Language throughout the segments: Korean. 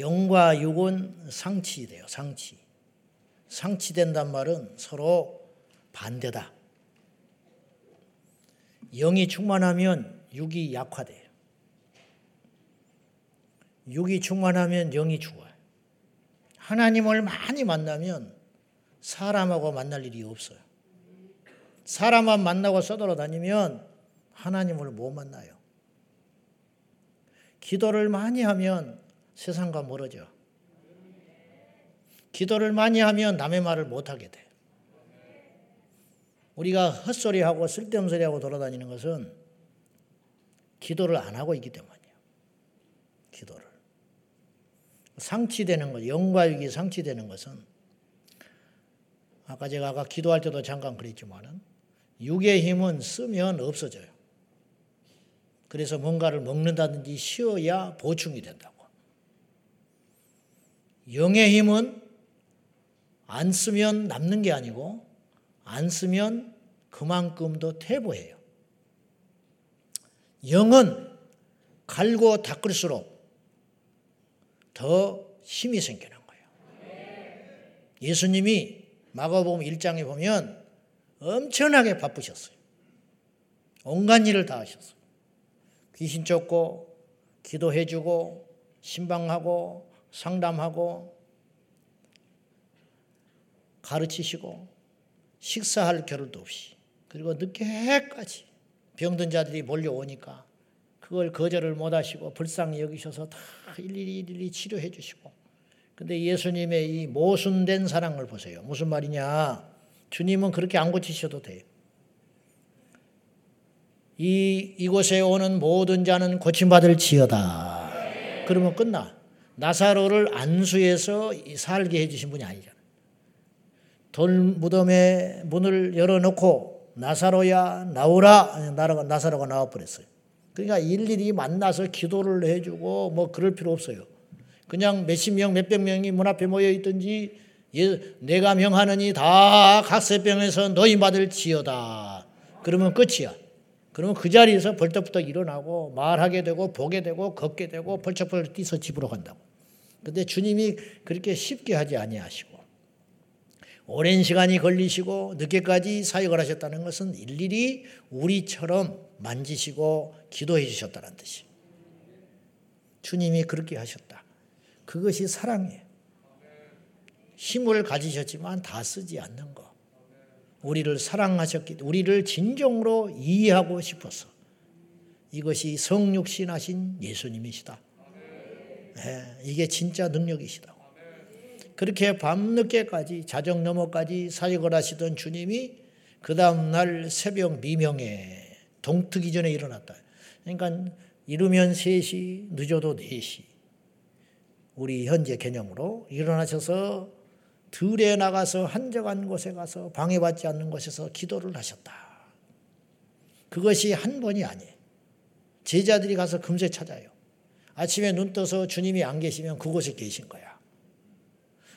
영과 육은 상치돼요. 상치. 상치된단 말은 서로 반대다. 영이 충만하면 육이 약화돼요. 육이 충만하면 영이 죽어요. 하나님을 많이 만나면 사람하고 만날 일이 없어요. 사람만 만나고 써돌아 다니면 하나님을 못 만나요. 기도를 많이 하면 세상과 멀어져. 기도를 많이 하면 남의 말을 못하게 돼. 우리가 헛소리하고 쓸데없는 소리하고 돌아다니는 것은 기도를 안 하고 있기 때문이에요. 기도를. 상치되는 것, 영과 육이 상치되는 것은 아까 제가 아까 기도할 때도 잠깐 그랬지만은 육의 힘은 쓰면 없어져요. 그래서 뭔가를 먹는다든지 쉬어야 보충이 된다고. 영의 힘은 안 쓰면 남는 게 아니고 안 쓰면 그만큼 더 퇴보해요. 영은 갈고 닦을수록 더 힘이 생기는 거예요. 예수님이 마가복음 1장에 보면 엄청나게 바쁘셨어요. 온갖 일을 다 하셨어요. 귀신 쫓고 기도해주고 신방하고 상담하고 가르치시고 식사할 겨를도 없이 그리고 늦게까지 병든 자들이 몰려오니까 그걸 거절을 못 하시고 불쌍히 여기셔서 다 일일이 일일이 치료해 주시고 근데 예수님의 이 모순된 사랑을 보세요. 무슨 말이냐? 주님은 그렇게 안 고치셔도 돼요. 이, 이곳에 오는 모든 자는 고침받을 지어다. 그러면 끝나. 나사로를 안수해서 살게 해주신 분이 아니잖아. 돌무덤에 문을 열어놓고 나사로야 나오라 나사로가 나와버렸어요. 그러니까 일일이 만나서 기도를 해주고 뭐 그럴 필요 없어요. 그냥 몇십 명, 몇백 명이 문 앞에 모여 있든지 예, 내가 명하느니 다 각세병에서 노임 받을 지어다. 그러면 끝이야. 그러면 그 자리에서 벌떡벌떡 일어나고 말하게 되고 보게 되고 걷게 되고 벌쩍벌쩍 뛰서 집으로 간다고. 근데 주님이 그렇게 쉽게 하지 아니하시고 오랜 시간이 걸리시고 늦게까지 사역을 하셨다는 것은 일일이 우리처럼 만지시고 기도해 주셨다는 뜻이. 주님이 그렇게 하셨다. 그것이 사랑이에요. 힘을 가지셨지만 다 쓰지 않는 거. 우리를 사랑하셨기 우리를 진정으로 이해하고 싶어서 이것이 성육신하신 예수님이시다. 네, 이게 진짜 능력이시다. 그렇게 밤늦게까지 자정 너머까지 사역을 하시던 주님이 그 다음 날 새벽 미명에 동트기 전에 일어났다. 그러니까 이르면 3시, 늦어도 4시. 우리 현재 개념으로 일어나셔서 들에 나가서 한적한 곳에 가서 방해받지 않는 곳에서 기도를 하셨다. 그것이 한 번이 아니에요. 제자들이 가서 금세 찾아요. 아침에 눈 떠서 주님이 안 계시면 그곳에 계신 거야.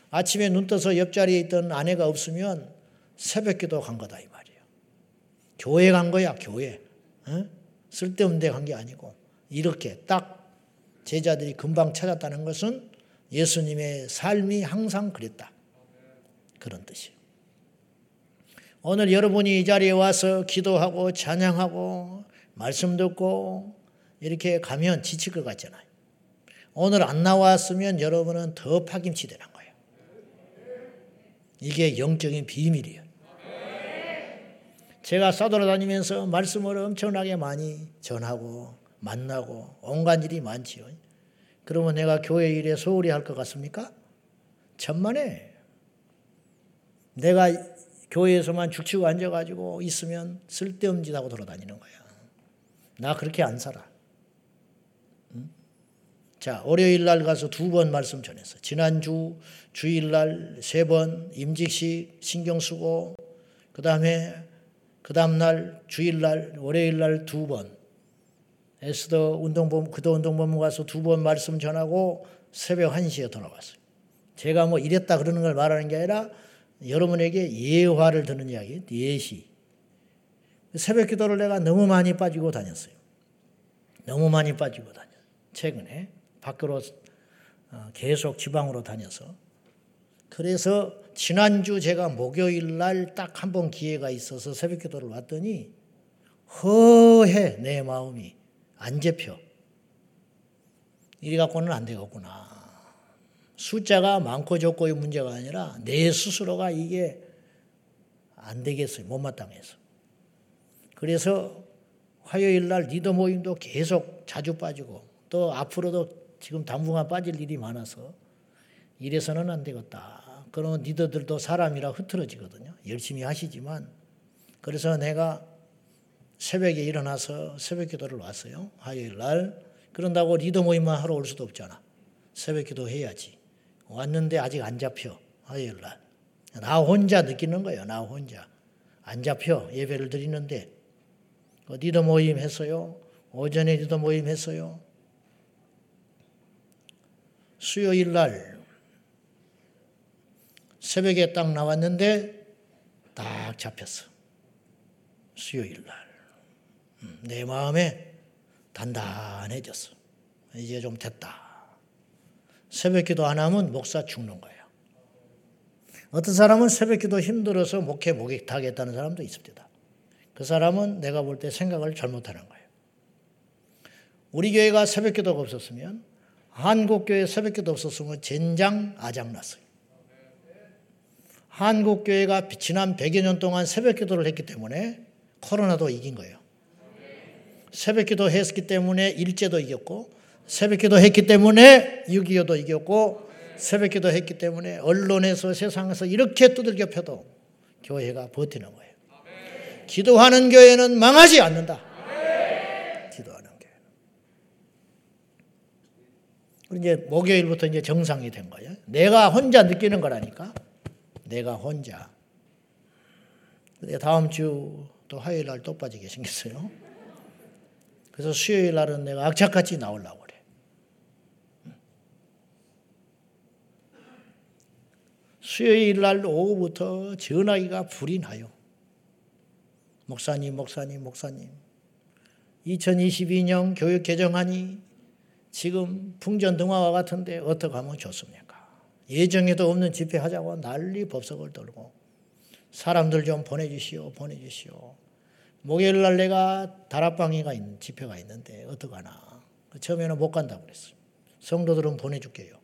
아침에 눈 떠서 옆자리에 있던 아내가 없으면 새벽 기도 간 거다 이 말이에요. 교회 간 거야, 교회. 어? 쓸데없는 데 간 게 아니고 이렇게 딱 제자들이 금방 찾았다는 것은 예수님의 삶이 항상 그랬다. 그런 뜻이에요. 오늘 여러분이 이 자리에 와서 기도하고 찬양하고 말씀 듣고 이렇게 가면 지칠 것 같잖아요. 오늘 안 나왔으면 여러분은 더 파김치 되는 이게 영적인 비밀이에요. 제가 싸돌아다니면서 말씀을 엄청나게 많이 전하고 만나고 온갖 일이 많지요. 그러면 내가 교회 일에 소홀히 할 것 같습니까? 천만에. 내가 교회에서만 죽치고 앉아가지고 있으면 쓸데없는 짓 하고 돌아다니는 거야. 나 그렇게 안 살아. 자, 월요일 날 가서 두 번 말씀 전했어. 지난주 주일 날 세 번 임직식 신경 쓰고 그다음에 그다음 날 주일 날 월요일 날 두 번. 에스더 운동본 그도 운동본부 가서 두 번 말씀 전하고 새벽 1시에 돌아왔어요. 제가 뭐 이랬다 그러는 걸 말하는 게 아니라 여러분에게 예화를 듣는 이야기, 예시. 새벽 기도를 내가 너무 많이 빠지고 다녔어요. 너무 많이 빠지고 다녔어요. 최근에. 밖으로 어, 계속 지방으로 다녀서 그래서 지난주 제가 목요일 날 딱 한 번 기회가 있어서 새벽 기도를 왔더니 허해 내 마음이 안 잡혀. 이리 갖고는 안 되겠구나. 숫자가 많고 적고의 문제가 아니라 내 스스로가 이게 안 되겠어요. 못마땅해서. 그래서 화요일 날 리더 모임도 계속 자주 빠지고 또 앞으로도 지금 당분간 빠질 일이 많아서 이래서는 안 되겠다. 그런 리더들도 사람이라 흐트러지거든요. 열심히 하시지만 그래서 내가 새벽에 일어나서 새벽 기도를 왔어요. 화요일 날. 그런다고 리더 모임만 하러 올 수도 없잖아. 새벽 기도 해야지. 왔는데 아직 안 잡혀. 화요일 날. 나 혼자 느끼는 거예요. 나 혼자. 안 잡혀. 예배를 드리는데. 그 리더 모임 했어요. 오전에 리더 모임 했어요. 수요일 날 새벽에 딱 나왔는데 딱 잡혔어. 수요일 날. 음, 내 마음에 단단해졌어. 이제 좀 됐다. 새벽 기도 안 하면 목사 죽는 거예요. 어떤 사람은 새벽 기도 힘들어서 목회 목욕하겠다는 사람도 있습니다. 그 사람은 내가 볼 때 생각을 잘못하는 거예요. 우리 교회가 새벽 기도가 없었으면 한국 교회 새벽 기도 없었으면 젠장 아장 났어요. 한국 교회가 지난 100여 년 동안 새벽 기도를 했기 때문에 코로나도 이긴 거예요. 새벽 기도 했기 때문에 일제도 이겼고 새벽 기도 했기 때문에 6.25도 이겼고 새벽 기도 했기 때문에 언론에서 세상에서 이렇게 두들겨 펴도 교회가 버티는 거예요. 기도하는 교회는 망하지 않는다. 기도하는 교회. 이제 목요일부터 이제 정상이 된 거예요. 내가 혼자 느끼는 거라니까. 내가 혼자. 다음 주 또 화요일 날 또 빠지게 생겼어요. 그래서 수요일 날은 내가 악착같이 나오려고 그래. 수요일 날 오후부터 전화기가 불이 나요. 목사님, 목사님, 목사님. 2022년 교육 개정안이 지금 풍전등화와 같은데 어떻게 하면 좋습니까? 예정에도 없는 집회 하자고 난리 법석을 떨고 사람들 좀 보내주시오, 보내주시오. 목요일 날 내가 다락방이가 있는 집회가 있는데 어떡하나. 처음에는 못 간다고 그랬어요. 성도들은 보내줄게요.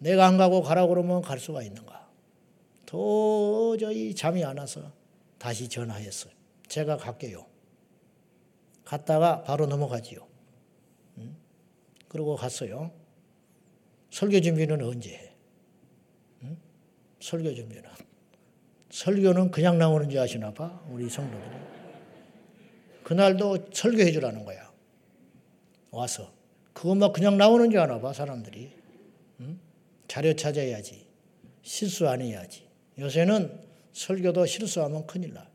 내가 안 가고 가라고 그러면 갈 수가 있는가. 도저히 잠이 안 와서 다시 전화했어요. 제가 갈게요. 갔다가 바로 넘어가지요. 응? 그리고 갔어요. 설교 준비는 언제 해? 응? 설교 준비는. 설교는 그냥 나오는 줄 아시나 봐, 우리 성도들이. 그날도 설교해 주라는 거야. 와서. 그것만 그냥 나오는 줄 아나 봐, 사람들이. 응? 자료 찾아야지. 실수 안 해야지. 요새는 설교도 실수하면 큰일 나.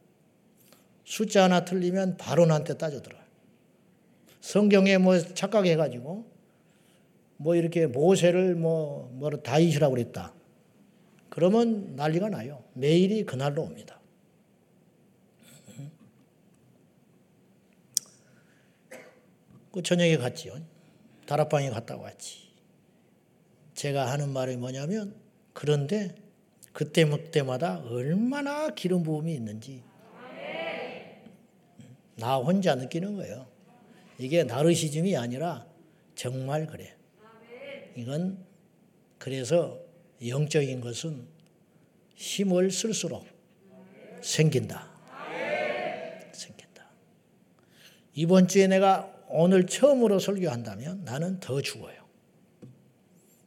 숫자 하나 틀리면 바로 나한테 따져들어. 성경에 뭐 착각해가지고 뭐 이렇게 모세를 뭐, 뭐를 다이시라고 그랬다. 그러면 난리가 나요. 매일이 그날로 옵니다. 그 저녁에 갔지요. 다락방에 갔다 왔지. 제가 하는 말이 뭐냐면 그런데 그때 그때마다 얼마나 기름 부음이 있는지 나 혼자 느끼는 거예요. 이게 나르시즘이 아니라 정말 그래. 이건 그래서 영적인 것은 힘을 쓸수록 생긴다. 생긴다. 이번 주에 내가 오늘 처음으로 설교한다면 나는 더 죽어요.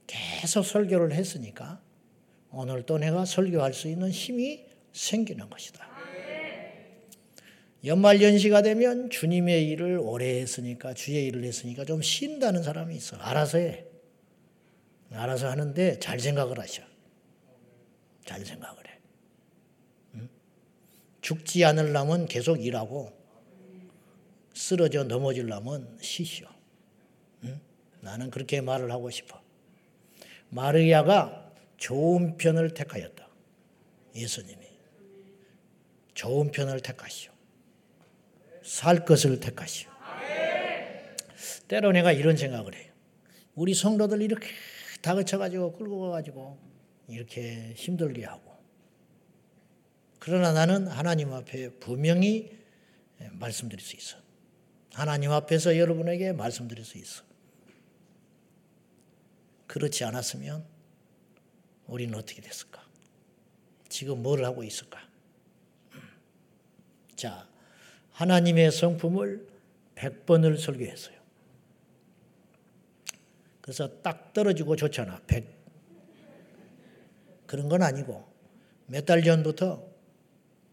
계속 설교를 했으니까 오늘 또 내가 설교할 수 있는 힘이 생기는 것이다. 연말 연시가 되면 주님의 일을 오래 했으니까 주의 일을 했으니까 좀 쉰다는 사람이 있어. 알아서 해. 알아서 하는데 잘 생각을 하셔. 잘 생각을 해. 응? 죽지 않으려면 계속 일하고 쓰러져 넘어지려면 쉬시오. 응? 나는 그렇게 말을 하고 싶어. 마르야가 좋은 편을 택하였다. 예수님이. 좋은 편을 택하시오. 살 것을 택하시오. 때로 내가 이런 생각을 해요. 우리 성도들 이렇게 다그쳐가지고 끌고 가가지고 이렇게 힘들게 하고. 그러나 나는 하나님 앞에 분명히 말씀드릴 수 있어. 하나님 앞에서 여러분에게 말씀드릴 수 있어. 그렇지 않았으면 우리는 어떻게 됐을까? 지금 뭘 하고 있을까? 자, 하나님의 성품을 100번을 설교했어요. 그래서 딱 떨어지고 좋잖아. 100. 그런 건 아니고 몇 달 전부터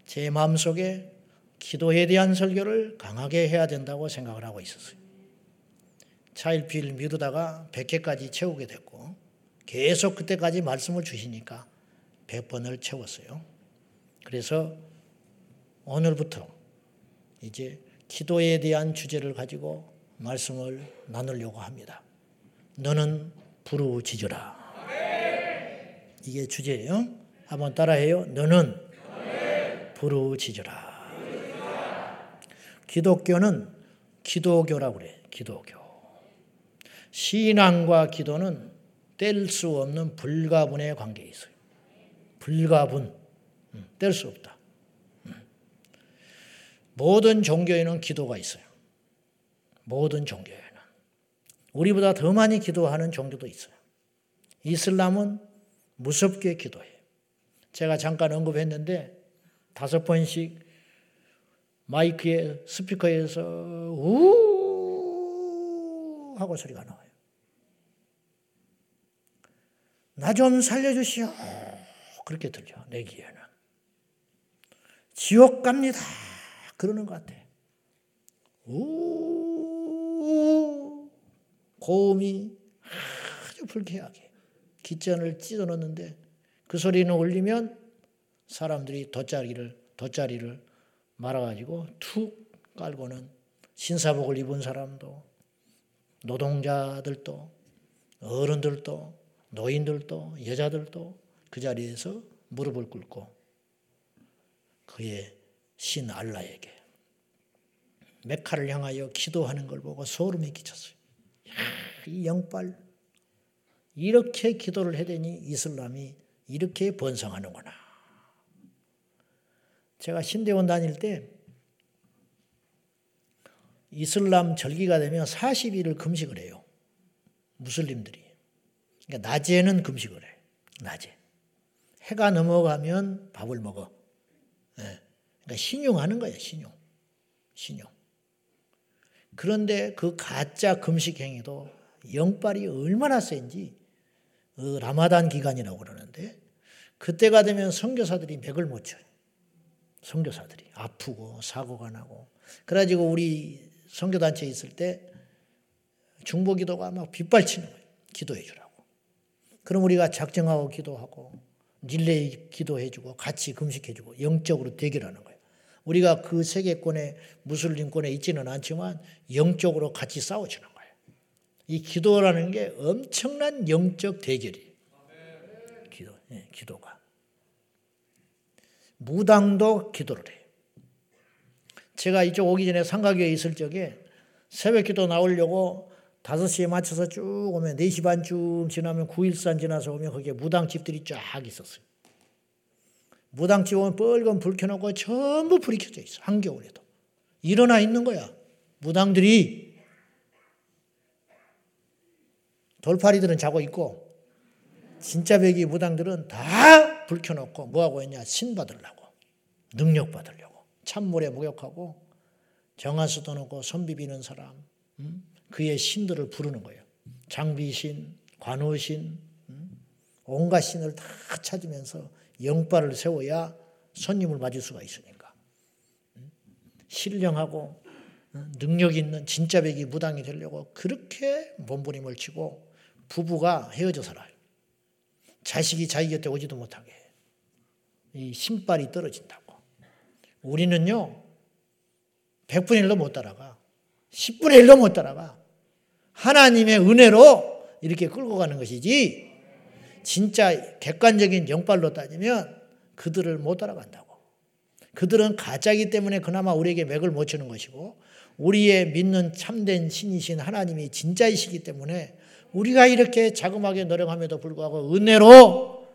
제 마음속에 기도에 대한 설교를 강하게 해야 된다고 생각을 하고 있었어요. 차일피일 미루다가 100회까지 채우게 됐고 계속 그때까지 말씀을 주시니까 100번을 채웠어요. 그래서 오늘부터 이제 기도에 대한 주제를 가지고 말씀을 나누려고 합니다. 너는 부르짖으라. 이게 주제예요. 한번 따라해요. 너는 부르짖으라. 기독교는 기도교라고 그래. 기도교. 신앙과 기도는 뗄 수 없는 불가분의 관계에 있어요. 불가분. 뗄수 없다. 모든 종교에는 기도가 있어요. 모든 종교에는. 우리보다 더 많이 기도하는 종교도 있어요. 이슬람은 무섭게 기도해요. 제가 잠깐 언급했는데 다섯 번씩 마이크에 스피커에서 우 하고 소리가 나와요. 나 좀 살려주시오. 그렇게 들려 내 귀에는. 지옥 갑니다. 그러는 것 같아. 우 고음이 아주 불쾌하게 기전을 찢어 놓는데 그 소리는 울리면 사람들이 돗자리를 돗자리를 말아가지고 툭 깔고는 신사복을 입은 사람도 노동자들도 어른들도 노인들도 여자들도 그 자리에서 무릎을 꿇고 그의 신 알라에게 메카를 향하여 기도하는 걸 보고 소름이 끼쳤어요. 야, 이 영빨 이렇게 기도를 해대니 이슬람이 이렇게 번성하는구나. 제가 신대원 다닐 때 이슬람 절기가 되면 40일을 금식을 해요. 무슬림들이. 그러니까 낮에는 금식을 해. 낮에. 해가 넘어가면 밥을 먹어. 네. 그러니까 신용하는 거예요, 신용. 신용. 그런데 그 가짜 금식 행위도 영빨이 얼마나 센지 그 라마단 기간이라고 그러는데 그때가 되면 선교사들이 맥을 못 쳐요. 선교사들이 아프고 사고가 나고 그래가지고 우리 선교단체에 있을 때 중보기도가 막 빗발치는 거예요. 기도해 주라고. 그럼 우리가 작정하고 기도하고 릴레이 기도해 주고 같이 금식해 주고 영적으로 대결하는 거예요. 우리가 그 세계권에 무슬림권에 있지는 않지만 영적으로 같이 싸워주는 거예요. 이 기도라는 게 엄청난 영적 대결이에요. 기도, 예, 기도가. 무당도 기도를 해요. 제가 이쪽 오기 전에 상가교에 있을 적에 새벽 기도 나오려고 5시에 맞춰서 쭉 오면 4시 반쯤 지나면 9일산 지나서 오면 거기에 무당집들이 쫙 있었어요. 무당집 오면 빨간 불 켜놓고 전부 불이 켜져 있어. 한겨울에도. 일어나 있는 거야. 무당들이. 돌파리들은 자고 있고 진짜 배기 무당들은 다 불 켜놓고 뭐하고 있냐? 신 받으려고. 능력 받으려고. 찬물에 목욕하고 정화수 떠놓고 손 비비는 사람. 음? 그의 신들을 부르는 거예요. 장비신, 관우신, 음? 온갖 신을 다 찾으면서 영발을 세워야 손님을 맞을 수가 있으니까. 음? 신령하고 어, 능력 있는 진짜 백이 무당이 되려고 그렇게 몸부림을 치고 부부가 헤어져 살아요. 자식이 자기 곁에 오지도 못하게. 이 신발이 떨어진다고. 우리는요, 100분의 1도 못 따라가. 10분의 1도 못 따라가. 하나님의 은혜로 이렇게 끌고 가는 것이지, 진짜 객관적인 영발로 따지면 그들을 못 따라간다고. 그들은 가짜이기 때문에 그나마 우리에게 맥을 못 치는 것이고, 우리의 믿는 참된 신이신 하나님이 진짜이시기 때문에 우리가 이렇게 자그마하게 노력함에도 불구하고 은혜로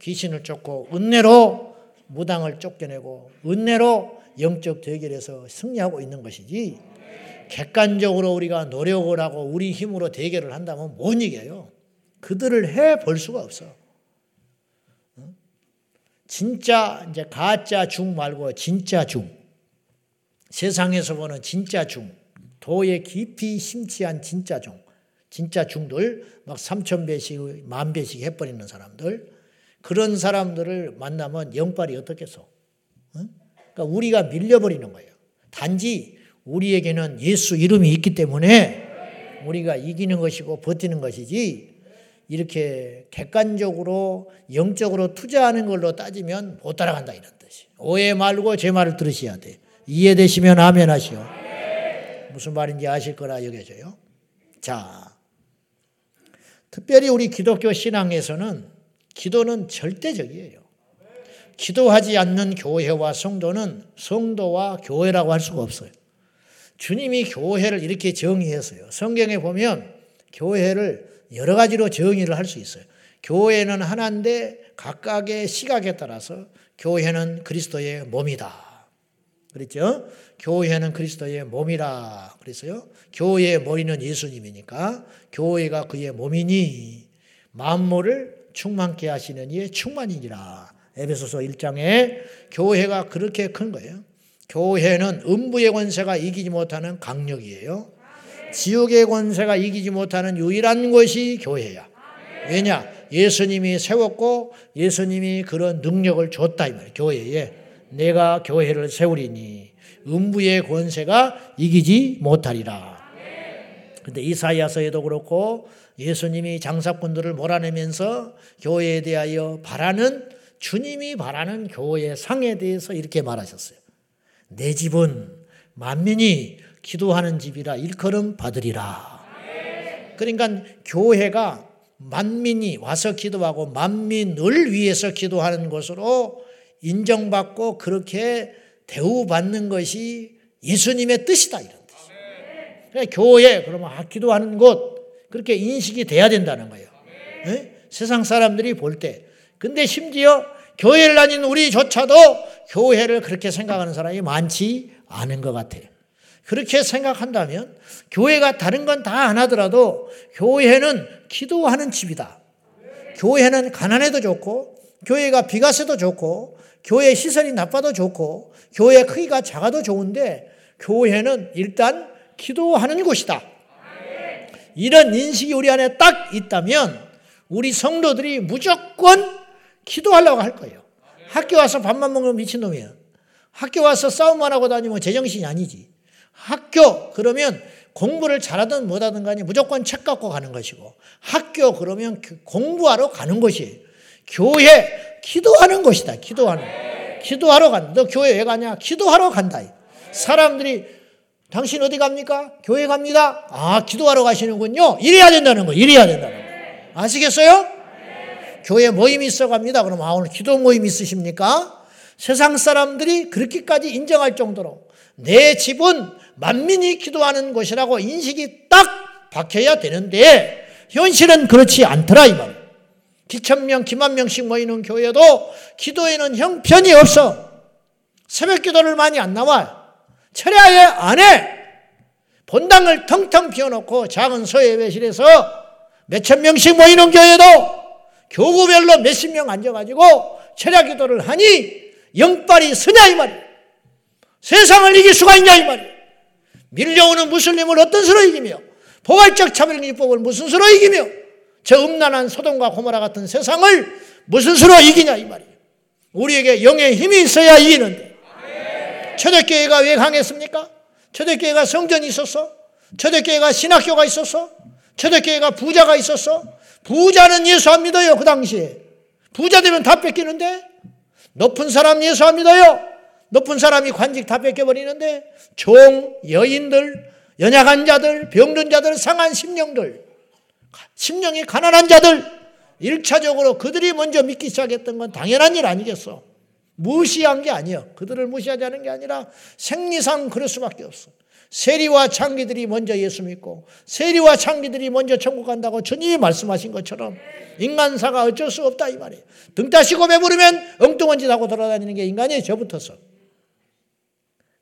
귀신을 쫓고 은혜로 무당을 쫓겨내고 은혜로 영적 대결에서 승리하고 있는 것이지 객관적으로 우리가 노력을 하고 우리 힘으로 대결을 한다면 못 이겨요. 그들을 해 볼 수가 없어. 진짜 이제 가짜 중 말고 진짜 중. 세상에서 보는 진짜 중. 도에 깊이 심취한 진짜 중. 진짜 중들 막 3천 배씩 만 배씩 해 버리는 사람들 그런 사람들을 만나면 영빨이 어떻겠어? 그러니까 우리가 밀려버리는 거예요. 단지 우리에게는 예수 이름이 있기 때문에 우리가 이기는 것이고 버티는 것이지 이렇게 객관적으로 영적으로 투자하는 걸로 따지면 못 따라간다 이런 뜻이. 오해 말고 제 말을 들으셔야 돼. 이해되시면 아멘 하시오. 무슨 말인지 아실 거라 여겨져요. 자, 특별히 우리 기독교 신앙에서는 기도는 절대적이에요. 기도하지 않는 교회와 성도는 성도와 교회라고 할 수가 없어요. 주님이 교회를 이렇게 정의했어요. 성경에 보면 교회를 여러 가지로 정의를 할 수 있어요. 교회는 하나인데 각각의 시각에 따라서 교회는 그리스도의 몸이다. 그랬죠? 교회는 그리스도의 몸이라 그랬어요. 교회의 머리는 예수님이니까 교회가 그의 몸이니 만물을 충만케 하시는 이의 충만이니라. 에베소서 1장에 교회가 그렇게 큰 거예요. 교회는 음부의 권세가 이기지 못하는 강력이에요. 지옥의 권세가 이기지 못하는 유일한 것이 교회야. 왜냐? 예수님이 세웠고 예수님이 그런 능력을 줬다 이 말이에요. 교회에 내가 교회를 세우리니 음부의 권세가 이기지 못하리라. 근데 이사야서에도 그렇고 예수님이 장사꾼들을 몰아내면서 교회에 대하여 바라는 주님이 바라는 교회 상에 대해서 이렇게 말하셨어요. 내 집은 만민이 기도하는 집이라 일컬음 받으리라. 그러니까 교회가 만민이 와서 기도하고 만민을 위해서 기도하는 것으로 인정받고 그렇게 대우받는 것이 예수님의 뜻이다 이런 뜻이에요. 교회 그러면 아, 기도하는 곳 그렇게 인식이 돼야 된다는 거예요. 네? 세상 사람들이 볼 때. 근데 심지어 교회를 다닌 우리조차도 교회를 그렇게 생각하는 사람이 많지 않은 것 같아요. 그렇게 생각한다면 교회가 다른 건 다 안 하더라도 교회는 기도하는 집이다. 교회는 가난해도 좋고 교회가 비가세도 좋고 교회 시설이 나빠도 좋고 교회 크기가 작아도 좋은데 교회는 일단 기도하는 곳이다. 이런 인식이 우리 안에 딱 있다면 우리 성도들이 무조건 기도하려고 할 거예요. 학교 와서 밥만 먹으면 미친놈이야. 학교 와서 싸움만 하고 다니면 제정신이 아니지. 학교 그러면 공부를 잘하든 못하든 간에 무조건 책 갖고 가는 것이고 학교 그러면 공부하러 가는 것이 교회 기도하는 것이다. 기도하는. 기도하러 간다. 너 교회 왜 가냐? 기도하러 간다. 사람들이 당신 어디 갑니까? 교회 갑니다. 아, 기도하러 가시는군요. 이래야 된다는 거. 이래야 된다는 거. 아시겠어요? 교회 모임 있어 갑니다. 그럼 아, 오늘 기도 모임 있으십니까? 세상 사람들이 그렇게까지 인정할 정도로 내 집은 만민이 기도하는 곳이라고 인식이 딱 박혀야 되는데 현실은 그렇지 않더라 이 말. 기천 명, 기만 명씩 모이는 교회도 기도에는 형편이 없어. 새벽 기도를 많이 안 나와. 철야에 안 해. 본당을 텅텅 비워놓고 작은 소예배실에서 몇천 명씩 모이는 교회도 교구별로 몇십 명 앉아가지고 철야 기도를 하니 영빨이 서냐 이 말이야. 세상을 이길 수가 있냐 이 말이야. 밀려오는 무슬림을 어떤 수로 이기며 포괄적 차별기법을 무슨 수로 이기며 저 음란한 소돔과 고모라 같은 세상을 무슨 수로 이기냐 이 말이야. 우리에게 영의 힘이 있어야 이기는데 초대교회가 왜 강했습니까? 초대교회가 성전이 있었어? 초대교회가 신학교가 있었어? 초대교회가 부자가 있었어? 부자는 예수 안 믿어요, 그 당시에. 부자 되면 다 뺏기는데? 높은 사람 예수 안 믿어요? 높은 사람이 관직 다 뺏겨버리는데? 종, 여인들, 연약한 자들, 병든 자들, 상한 심령들, 심령이 가난한 자들, 1차적으로 그들이 먼저 믿기 시작했던 건 당연한 일 아니겠어? 무시한 게 아니야. 그들을 무시하지 않은 게 아니라 생리상 그럴 수밖에 없어. 세리와 창기들이 먼저 예수 믿고 세리와 창기들이 먼저 천국 간다고 주님이 말씀하신 것처럼 인간사가 어쩔 수 없다 이 말이에요. 등 따시고 배부르면 엉뚱한 짓 하고 돌아다니는 게 인간이에요. 저부터서.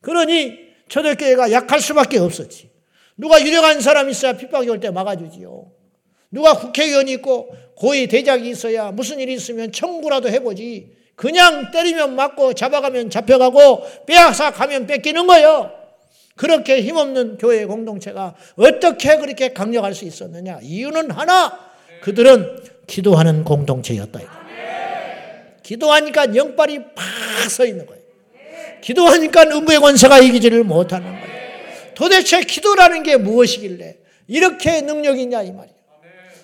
그러니 초대교회가 약할 수밖에 없었지. 누가 유력한 사람이 있어야 핍박이 올 때 막아주지요. 누가 국회의원이 있고 고위 대작이 있어야 무슨 일이 있으면 청구라도 해보지. 그냥 때리면 맞고 잡아가면 잡혀가고 빼앗아 가면 뺏기는 거예요. 그렇게 힘없는 교회 공동체가 어떻게 그렇게 강력할 수 있었느냐? 이유는 하나, 그들은 기도하는 공동체였다. 기도하니까 영빨이 팍 서 있는 거예요. 기도하니까 음부의 권세가 이기지를 못하는 거예요. 도대체 기도라는 게 무엇이길래 이렇게 능력이 있냐 이 말이에요.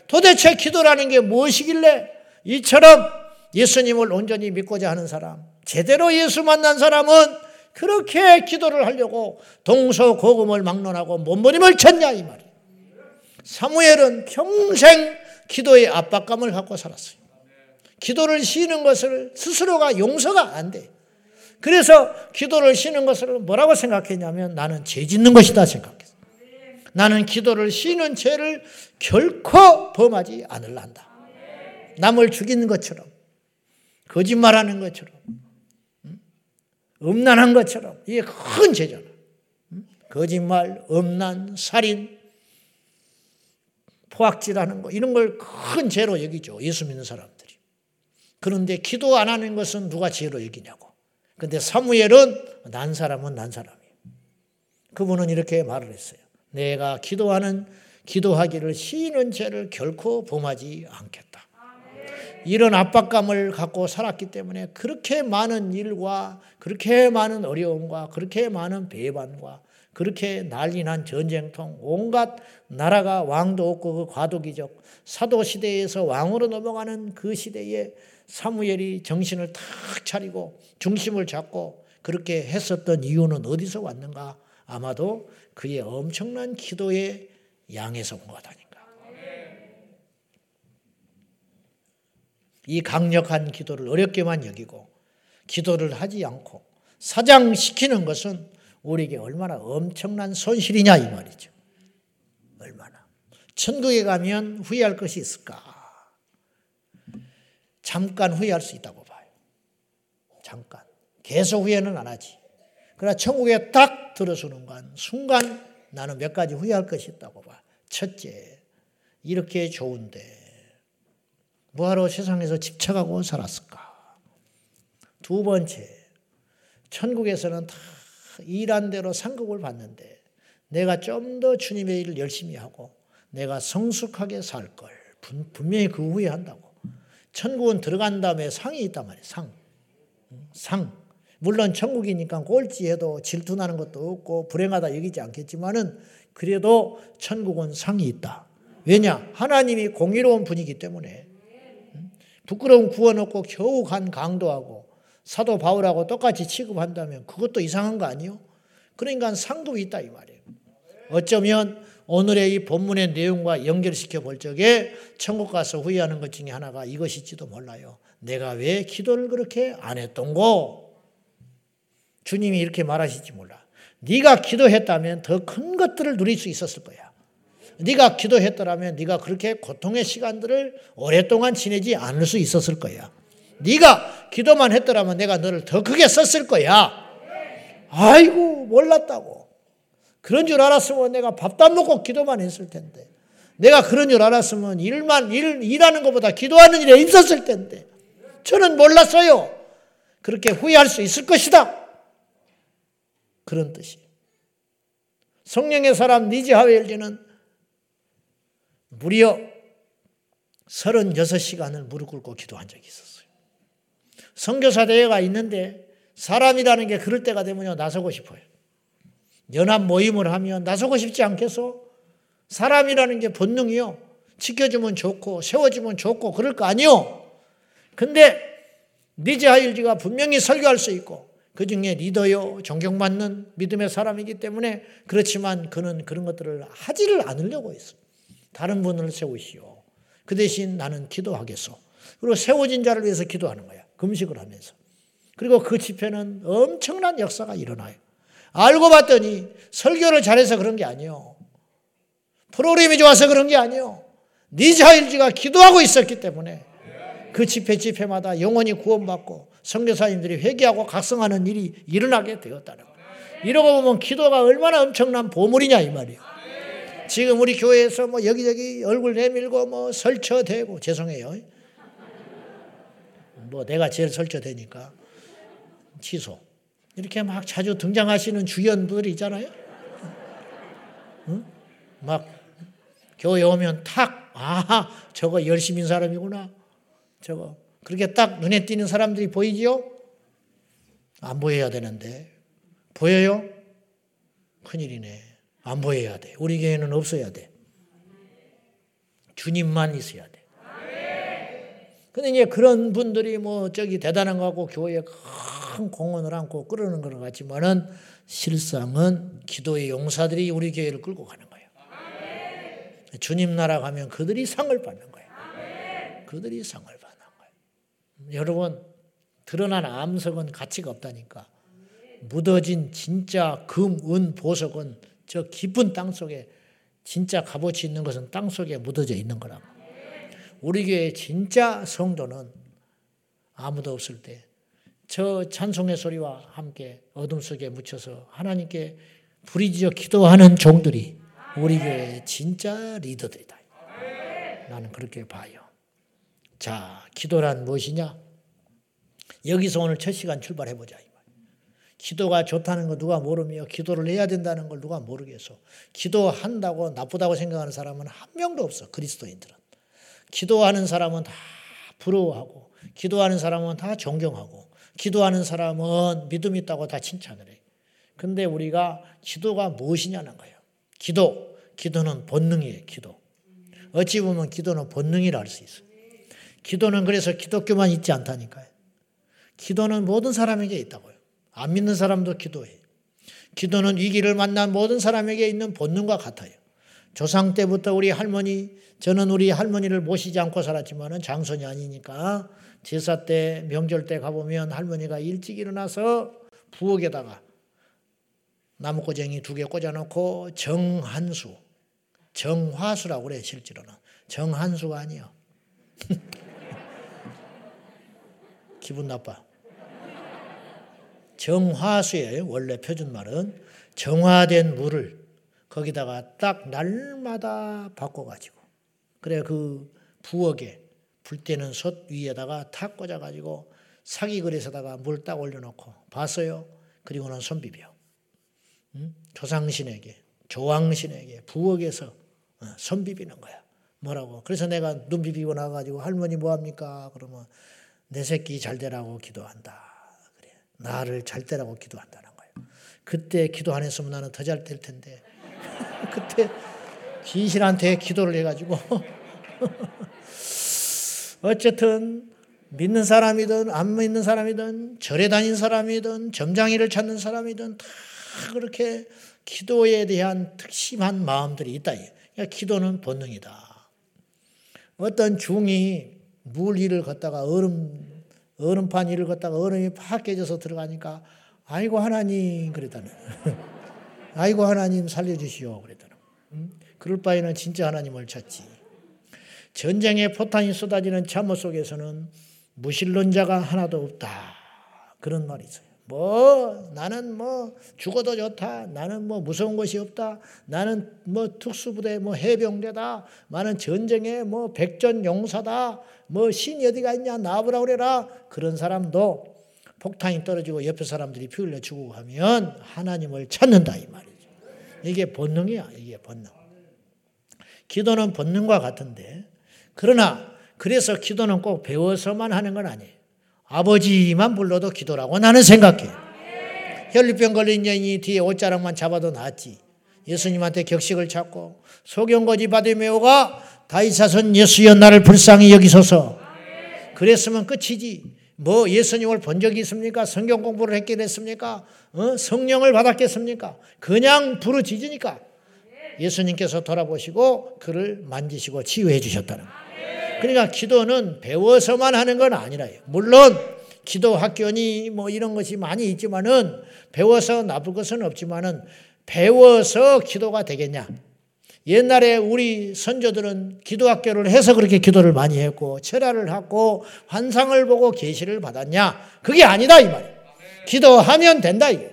도대체 기도라는 게 무엇이길래 이처럼 예수님을 온전히 믿고자 하는 사람, 제대로 예수 만난 사람은 그렇게 기도를 하려고 동서고금을 막론하고 몸부림을 쳤냐 이 말이에요. 사무엘은 평생 기도의 압박감을 갖고 살았어요. 기도를 쉬는 것을 스스로가 용서가 안 돼. 그래서 기도를 쉬는 것을 뭐라고 생각했냐면 나는 죄 짓는 것이다 생각했어. 나는 기도를 쉬는 죄를 결코 범하지 않을란다. 남을 죽이는 것처럼, 거짓말하는 것처럼, 음란한 것처럼 이게 큰 죄잖아. 거짓말, 음란, 살인, 포악질하는 거 이런 걸 큰 죄로 여기죠. 예수 믿는 사람들이. 그런데 기도 안 하는 것은 누가 죄로 여기냐고. 근데 사무엘은 난 사람은 난 사람이에요. 그분은 이렇게 말을 했어요. 내가 기도하는 기도하기를 쉬는 죄를 결코 범하지 않겠다. 이런 압박감을 갖고 살았기 때문에 그렇게 많은 일과 그렇게 많은 어려움과 그렇게 많은 배반과 그렇게 난리난 전쟁통 온갖 나라가 왕도 없고 그 과도기적 사도 시대에서 왕으로 넘어가는 그 시대에 사무엘이 정신을 탁 차리고 중심을 잡고 그렇게 했었던 이유는 어디서 왔는가? 아마도 그의 엄청난 기도의 양에서 온 것 아닌가. 이 강력한 기도를 어렵게만 여기고 기도를 하지 않고 사장시키는 것은 우리에게 얼마나 엄청난 손실이냐 이 말이죠. 얼마나. 천국에 가면 후회할 것이 있을까? 잠깐 후회할 수 있다고 봐요. 잠깐. 계속 후회는 안 하지. 그러나 천국에 딱 들어서는 간 순간 나는 몇 가지 후회할 것이 있다고 봐. 첫째, 이렇게 좋은데 뭐하러 세상에서 집착하고 살았을까? 두 번째, 천국에서는 다 일한 대로 상급을 받는데 내가 좀 더 주님의 일을 열심히 하고 내가 성숙하게 살 걸 분명히 그 후회한다고. 천국은 들어간 다음에 상이 있단 말이에요. 상. 상. 물론 천국이니까 꼴찌해도 질투나는 것도 없고 불행하다 여기지 않겠지만은 그래도 천국은 상이 있다. 왜냐? 하나님이 공의로운 분이기 때문에 부끄러운 구원 없고 겨우 간 강도하고 사도 바울하고 똑같이 취급한다면 그것도 이상한 거 아니요? 그러니까 상급이 있다 이 말이에요. 어쩌면 오늘의 이 본문의 내용과 연결시켜 볼 적에 천국 가서 후회하는 것 중에 하나가 이것일지도 몰라요. 내가 왜 기도를 그렇게 안 했던고? 주님이 이렇게 말하실지 몰라. 네가 기도했다면 더 큰 것들을 누릴 수 있었을 거야. 네가 기도했더라면 네가 그렇게 고통의 시간들을 오랫동안 지내지 않을 수 있었을 거야. 네가 기도만 했더라면 내가 너를 더 크게 썼을 거야. 아이고 몰랐다고. 그런 줄 알았으면 내가 밥도 안 먹고 기도만 했을 텐데. 내가 그런 줄 알았으면 일만, 일, 일하는 것보다 기도하는 일에 있었을 텐데. 저는 몰랐어요. 그렇게 후회할 수 있을 것이다. 그런 뜻이. 성령의 사람 니지 하웰리는 무려 36시간을 무릎 꿇고 기도한 적이 있었어요. 성교사 대회가 있는데 사람이라는 게 그럴 때가 되면 나서고 싶어요. 연합 모임을 하면 나서고 싶지 않겠어? 사람이라는 게 본능이요. 지켜주면 좋고 세워주면 좋고 그럴 거 아니요. 근데 니제 하일지가 분명히 설교할 수 있고 그 중에 리더요 존경받는 믿음의 사람이기 때문에 그렇지만 그는 그런 것들을 하지를 않으려고 했어. 다른 분을 세우시오. 그 대신 나는 기도하겠소. 그리고 세워진 자를 위해서 기도하는 거야. 금식을 하면서. 그리고 그 집회는 엄청난 역사가 일어나요. 알고 봤더니 설교를 잘해서 그런 게 아니요. 프로그램이 좋아서 그런 게 아니요. 니자일지가 기도하고 있었기 때문에 그 집회 집회마다 영원히 구원받고 성교사님들이 회개하고 각성하는 일이 일어나게 되었다는 거예요. 이러고 보면 기도가 얼마나 엄청난 보물이냐 이 말이에요. 지금 우리 교회에서 뭐 여기저기 얼굴 내밀고 뭐 설쳐대고 죄송해요. 뭐 내가 제일 설쳐대니까 취소. 이렇게 막 자주 등장하시는 주연들이 있잖아요. 응? 막 교회 오면 탁, 아, 저거 열심인 사람이구나. 저거. 그렇게 딱 눈에 띄는 사람들이 보이지요? 안 보여야 되는데. 보여요? 큰일이네. 안 보여야 돼. 우리 교회는 없어야 돼. 주님만 있어야 돼. 근데 이제 그런 분들이 뭐 저기 대단한 거 같고 교회에 큰 공헌을 안고 끌어는 것 같지만은 실상은 기도의 용사들이 우리 교회를 끌고 가는 거예요. 주님 나라 가면 그들이 상을 받는 거예요. 그들이 상을 받는 거예요. 여러분 드러난 암석은 가치가 없다니까. 묻어진 진짜 금, 은, 보석은 저 깊은 땅 속에 진짜 값어치 있는 것은 땅 속에 묻어져 있는 거라고. 우리 교회 진짜 성도는 아무도 없을 때 저 찬송의 소리와 함께 어둠 속에 묻혀서 하나님께 부리지어 기도하는 종들이 우리 교회의 진짜 리더들이다. 나는 그렇게 봐요. 자, 기도란 무엇이냐? 여기서 오늘 첫 시간 출발해 보자. 기도가 좋다는 거 누가 모르며 기도를 해야 된다는 걸 누가 모르겠어. 기도한다고 나쁘다고 생각하는 사람은 한 명도 없어. 그리스도인들은. 기도하는 사람은 다 부러워하고 기도하는 사람은 다 존경하고 기도하는 사람은 믿음 있다고 다 칭찬을 해. 근데 우리가 기도가 무엇이냐는 거예요. 기도. 기도는 본능이에요. 기도. 어찌 보면 기도는 본능이라 할 수 있어요. 기도는 그래서 기독교만 있지 않다니까요. 기도는 모든 사람에게 있다고요. 안 믿는 사람도 기도해. 기도는 위기를 만난 모든 사람에게 있는 본능과 같아요. 조상 때부터 우리 할머니, 저는 우리 할머니를 모시지 않고 살았지만은 장손이 아니니까 제사 때, 명절 때 가보면 할머니가 일찍 일어나서 부엌에다가 나무꼬쟁이 두 개 꽂아놓고 정한수, 정화수라고 그래, 실제로는. 정한수가 아니요. 기분 나빠. 정화수예요. 원래 표준말은 정화된 물을 거기다가 딱 날마다 바꿔가지고 그래 그 부엌에 불 때는 솥 위에다가 탁 꽂아가지고 사기그릇에다가 물 딱 올려놓고 봤어요. 그리고는 손 비벼. 응? 조상신에게 조왕신에게 부엌에서 어, 손 비비는 거야. 뭐라고? 그래서 내가 눈 비비고 나가지고 할머니 뭐합니까? 그러면 내 새끼 잘 되라고 기도한다. 나를 잘 되라고 기도한다는 거예요. 그때 기도 안 했으면 나는 더 잘 될 텐데. 그때 귀신한테 기도를 해가지고. 어쨌든 믿는 사람이든 안 믿는 사람이든 절에 다닌 사람이든 점장이를 찾는 사람이든 다 그렇게 기도에 대한 특심한 마음들이 있다. 그러니까 기도는 본능이다. 어떤 중이 물 위를 걷다가 얼음 얼음판 위를 걷다가 얼음이 팍 깨져서 들어가니까 아이고 하나님 그랬다는 아이고 하나님 살려주시오 그랬다는 응? 그럴 바에는 진짜 하나님을 찾지 전쟁의 포탄이 쏟아지는 참호 속에서는 무신론자가 하나도 없다 그런 말이 있어요 뭐 나는 뭐 죽어도 좋다. 나는 뭐 무서운 것이 없다. 나는 뭐 특수부대 뭐 해병대다. 나는 전쟁에 뭐 백전 용사다. 뭐 신이 어디가 있냐 나보라 그래라. 그런 사람도 폭탄이 떨어지고 옆에 사람들이 피 흘려 죽고 하면 하나님을 찾는다 이 말이죠. 이게 본능이야. 이게 본능. 기도는 본능과 같은데 그러나 그래서 기도는 꼭 배워서만 하는 건 아니에요. 아버지만 불러도 기도라고 나는 생각해. 혈류병 걸린 여인이 뒤에 옷자락만 잡아도 낫지. 예수님한테 격식을 찾고 소경거지 받으며가 다이사선 예수여 나를 불쌍히 여기소서. 그랬으면 끝이지. 뭐 예수님을 본 적이 있습니까? 성경 공부를 했겠습니까? 어? 성령을 받았겠습니까? 그냥 부르짖으니까 예수님께서 돌아보시고 그를 만지시고 치유해 주셨다는 거예요. 그러니까 기도는 배워서만 하는 건 아니라요. 물론 기도 학교니 뭐 이런 것이 많이 있지만은 배워서 나쁠 것은 없지만은 배워서 기도가 되겠냐? 옛날에 우리 선조들은 기도학교를 해서 그렇게 기도를 많이 했고 철야를 하고 환상을 보고 계시를 받았냐? 그게 아니다 이 말이에요. 기도하면 된다 이게.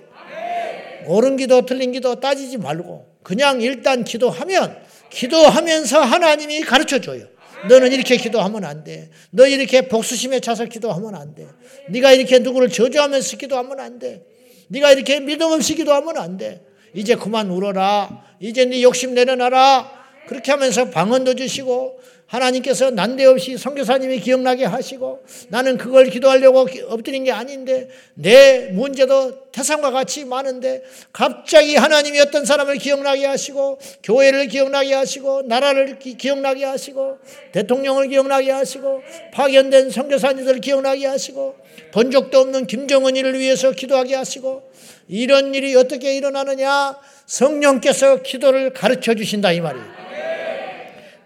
옳은 기도 틀린 기도 따지지 말고 그냥 일단 기도하면 기도하면서 하나님이 가르쳐 줘요. 너는 이렇게 기도하면 안 돼. 너 이렇게 복수심에 차서 기도하면 안 돼. 네가 이렇게 누구를 저주하면서 기도하면 안 돼. 네가 이렇게 믿음 없이 기도하면 안 돼. 이제 그만 울어라. 이제 네 욕심 내려놔라. 그렇게 하면서 방언도 주시고 하나님께서 난데없이 선교사님이 기억나게 하시고 나는 그걸 기도하려고 엎드린 게 아닌데 내 문제도 태산과 같이 많은데 갑자기 하나님이 어떤 사람을 기억나게 하시고 교회를 기억나게 하시고 나라를 기, 억나게 하시고 대통령을 기억나게 하시고 파견된 선교사님들을 기억나게 하시고 본 적도 없는 김정은이를 위해서 기도하게 하시고 이런 일이 어떻게 일어나느냐 성령께서 기도를 가르쳐 주신다 이 말이에요.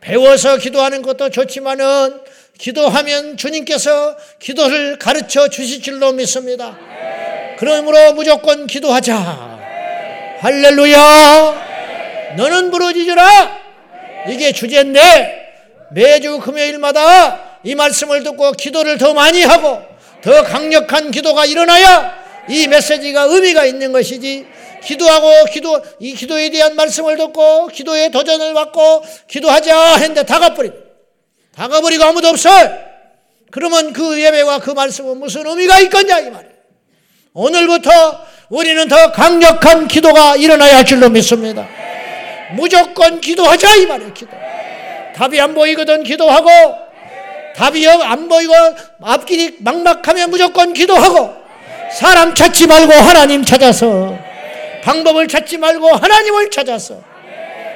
배워서 기도하는 것도 좋지만은 기도하면 주님께서 기도를 가르쳐 주실 줄로 믿습니다. 그러므로 무조건 기도하자. 할렐루야. 너는 부러지지라. 이게 주제인데 매주 금요일마다 이 말씀을 듣고 기도를 더 많이 하고 더 강력한 기도가 일어나야 이 메시지가 의미가 있는 것이지 기도하고 기도 이 기도에 대한 말씀을 듣고 기도의 도전을 받고 기도하자 했는데 다 가버리고 다 가버리고 아무도 없어요. 그러면 그 예배와 그 말씀은 무슨 의미가 있겠냐 이 말이에요. 오늘부터 우리는 더 강력한 기도가 일어나야 할 줄로 믿습니다. 무조건 기도하자 이 말이에요. 기도. 답이 안 보이거든 기도하고 답이 안 보이고 앞길이 막막하면 무조건 기도하고 사람 찾지 말고 하나님 찾아서 방법을 찾지 말고 하나님을 찾아서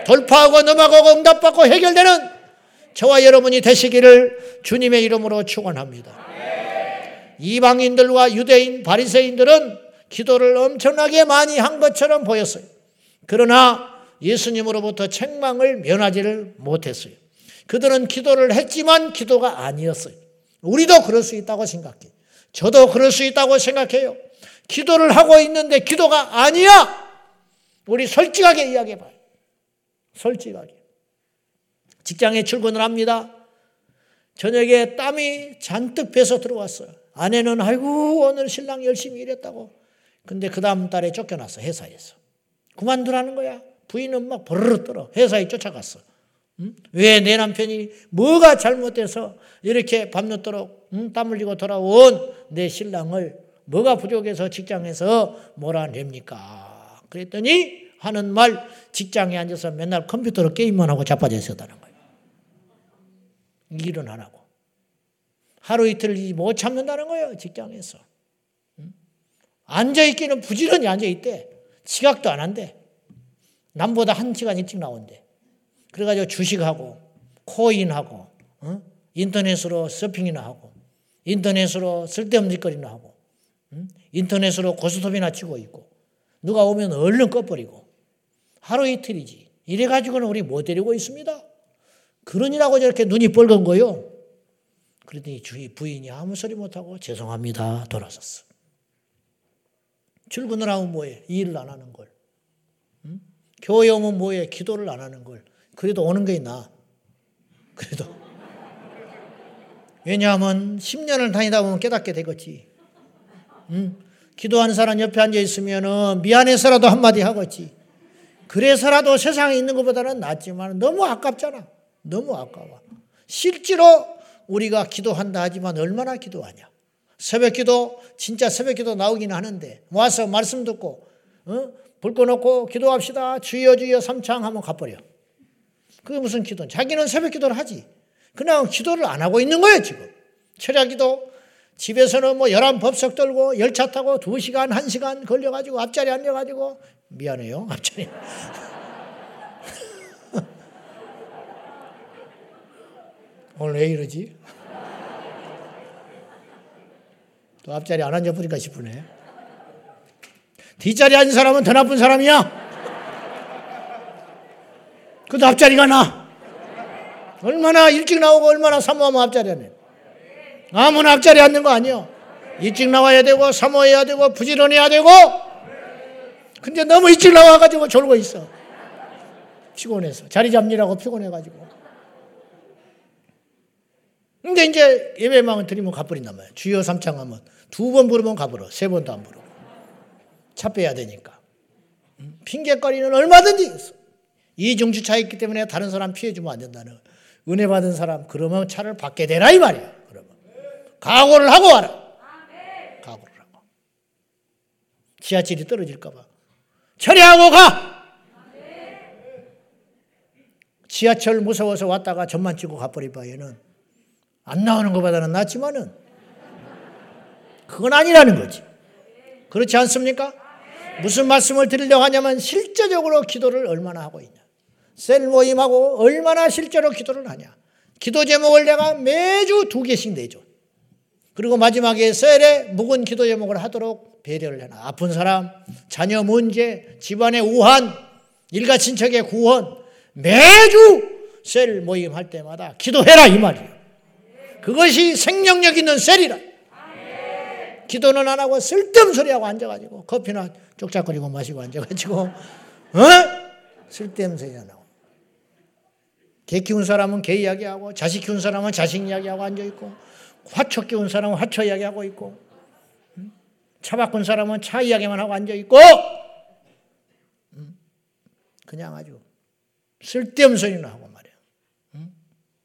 돌파하고 넘어가고 응답받고 해결되는 저와 여러분이 되시기를 주님의 이름으로 축원합니다. 이방인들과 유대인 바리새인들은 기도를 엄청나게 많이 한 것처럼 보였어요. 그러나 예수님으로부터 책망을 면하지를 못했어요. 그들은 기도를 했지만 기도가 아니었어요. 우리도 그럴 수 있다고 생각해요. 저도 그럴 수 있다고 생각해요. 기도를 하고 있는데 기도가 아니야. 우리 솔직하게 이야기해 봐요. 솔직하게. 직장에 출근을 합니다. 저녁에 땀이 잔뜩 배서 들어왔어요. 아내는 아이고 오늘 신랑 열심히 일했다고. 근데 그 다음 달에 쫓겨났어 회사에서. 그만두라는 거야. 부인은 막 버르르 떨어. 회사에 쫓아갔어. 응? 왜내 남편이 뭐가 잘못돼서 이렇게 밤늦도록 응? 땀 흘리고 돌아온 내 신랑을 뭐가 부족해서 직장에서 몰아냅니까? 그랬더니 하는 말 직장에 앉아서 맨날 컴퓨터로 게임만 하고 자빠져 있었다는 거예요. 일은 안 하고. 하루 이틀 못 참는다는 거예요, 직장에서. 앉아있기는 부지런히 앉아있대. 지각도 안 한대. 남보다 한 시간 일찍 나온대. 그래가지고 주식하고, 코인하고, 어? 인터넷으로 서핑이나 하고, 인터넷으로 쓸데없는 짓거리나 하고, 인터넷으로 고스톱이나 치고 있고 누가 오면 얼른 꺼버리고 하루 이틀이지. 이래 가지고는 우리 못 데리고 있습니다. 그러니라고 저렇게 눈이 뻘건 거요. 그랬더니 주위 부인이 아무 소리 못하고 죄송합니다. 돌아섰어. 출근을 하면 뭐해? 일을 안 하는 걸. 응? 교회 오면 뭐해? 기도를 안 하는 걸. 그래도 오는 게 나. 그래도. 왜냐하면 10년을 다니다 보면 깨닫게 되겠지. 응? 기도하는 사람 옆에 앉아 있으면 미안해서라도 한마디 하겠지. 그래서라도 세상에 있는 것보다는 낫지만 너무 아깝잖아. 너무 아까워. 실제로 우리가 기도한다 하지만 얼마나 기도하냐. 새벽 기도, 진짜 새벽 기도 나오긴 하는데, 모아서 말씀 듣고, 어? 불 꺼놓고 기도합시다. 주여 주여 삼창 하면 가버려. 그게 무슨 기도? 자기는 새벽 기도를 하지. 그냥 기도를 안 하고 있는 거예요, 지금. 철야 기도, 집에서는 뭐 열한 법석 들고 열차 타고 두 시간, 한 시간 걸려가지고 앞자리 앉아가지고 미안해요. 앞자리. 오늘 왜 이러지? 또 앞자리 안 앉아보니까 싶으네. 뒷자리 앉은 사람은 더 나쁜 사람이야. 그도 앞자리가 나. 얼마나 일찍 나오고 얼마나 사모하면 앞자리 안 해. 아무나 앞자리 앉는 거 아니요. 일찍 나와야 되고 사모해야 되고 부지런해야 되고 근데 너무 일찍 나와가지고 졸고 있어. 피곤해서 자리 잡느라고 피곤해가지고. 근데 이제 예배망을 드리면 가버린단 말이야. 주여 삼창 하면 두 번 부르면 가버려. 세 번도 안 부르고. 차 빼야 되니까. 핑계거리는 얼마든지 있어. 이중주차 있기 때문에 다른 사람 피해주면 안 된다는. 은혜 받은 사람, 그러면 차를 받게 되라, 이 말이야. 각오를 하고 와라. 각오를 하고. 지하철이 떨어질까봐. 처리하고 가! 지하철 무서워서 왔다가 전만 찍고 가버릴 바에는 안 나오는 것보다는 낫지만은 그건 아니라는 거지. 그렇지 않습니까? 무슨 말씀을 드리려고 하냐면 실제적으로 기도를 얼마나 하고 있냐. 셀 모임하고 얼마나 실제로 기도를 하냐. 기도 제목을 내가 매주 두 개씩 내줘. 그리고 마지막에 셀에 묵은 기도 제목을 하도록 배려를 해놔. 아픈 사람, 자녀 문제, 집안의 우한, 일가 친척의 구원, 매주 셀 모임 할 때마다 기도해라 이 말이에요. 그것이 생명력 있는 셀이라. 기도는 안 하고 쓸데없는 소리하고 앉아가지고 커피나 쪽짝거리고 마시고 앉아가지고 어? 쓸데없는 소리 안 하고 개 키운 사람은 개 이야기하고 자식 키운 사람은 자식 이야기하고 앉아있고 화초 키운 사람은 화초 이야기하고 있고 차 바꾼 사람은 차 이야기만 하고 앉아 있고 그냥 아주 쓸데없는 소리나 하고 말이야.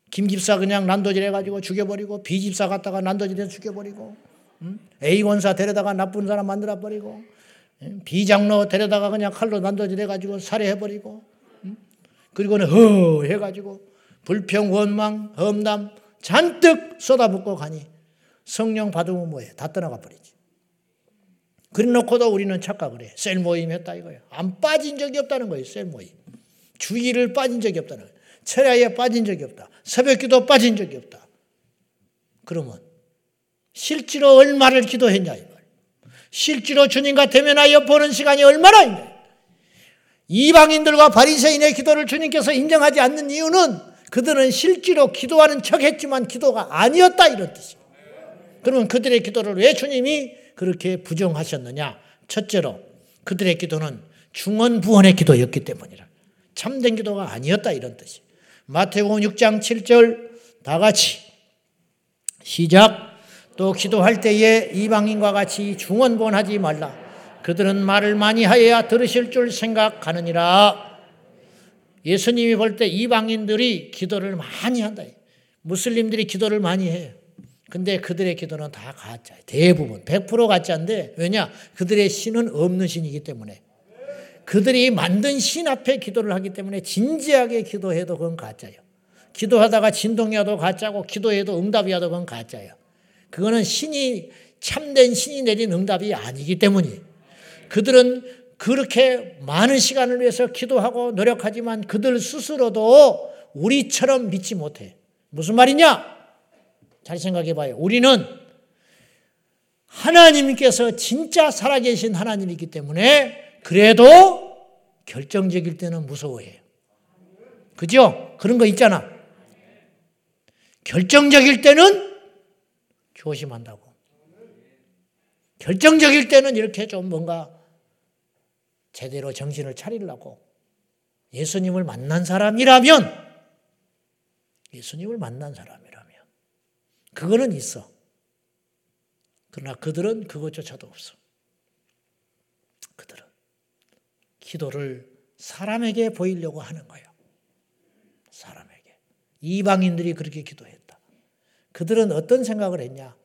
김 집사 그냥 난도질 해가지고 죽여버리고 B 집사 갔다가 난도질해서 죽여버리고 A 권사 데려다가 나쁜 사람 만들어 버리고 B 장로 데려다가 그냥 칼로 난도질 해가지고 살해해버리고 그리고는 허 해가지고 불평 원망 험담 잔뜩 쏟아붓고 가니 성령 받으면 뭐해 다 떠나가 버리지. 그래놓고도 우리는 착각을 해. 셀 모임 했다 이거예요. 안 빠진 적이 없다는 거예요. 셀 모임. 주의를 빠진 적이 없다는 거예요. 철야에 빠진 적이 없다. 새벽기도 빠진 적이 없다. 그러면 실제로 얼마를 기도했냐 이 말. 실제로 주님과 대면하여 보는 시간이 얼마나 있냐. 이방인들과 바리새인의 기도를 주님께서 인정하지 않는 이유는 그들은 실제로 기도하는 척 했지만 기도가 아니었다 이런 뜻이에요. 그러면 그들의 기도를 왜 주님이 그렇게 부정하셨느냐? 첫째로 그들의 기도는 중언부언의 기도였기 때문이라. 참된 기도가 아니었다 이런 뜻이. 마태복음 6장 7절 다 같이 시작. 또 기도할 때에 이방인과 같이 중언부언하지 말라. 그들은 말을 많이 하여야 들으실 줄 생각하느니라. 예수님이 볼 때 이방인들이 기도를 많이 한다. 무슬림들이 기도를 많이 해요. 근데 그들의 기도는 다 가짜. 대부분 100% 가짜인데 왜냐? 그들의 신은 없는 신이기 때문에. 그들이 만든 신 앞에 기도를 하기 때문에 진지하게 기도해도 그건 가짜예요. 기도하다가 진동이 와도 가짜고 기도해도 응답이 와도 그건 가짜예요. 그거는 신이 참된 신이 내린 응답이 아니기 때문이에요. 그들은 그렇게 많은 시간을 위해서 기도하고 노력하지만 그들 스스로도 우리처럼 믿지 못해. 무슨 말이냐? 잘 생각해 봐요. 우리는 하나님께서 진짜 살아계신 하나님이기 때문에 그래도 결정적일 때는 무서워해요. 그죠? 그런 거 있잖아. 결정적일 때는 조심한다고. 결정적일 때는 이렇게 좀 뭔가 제대로 정신을 차리려고 예수님을 만난 사람이라면 예수님을 만난 사람이라면 그거는 있어. 그러나 그들은 그것조차도 없어. 그들은 기도를 사람에게 보이려고 하는 거예요. 사람에게. 이방인들이 그렇게 기도했다. 그들은 어떤 생각을 했냐?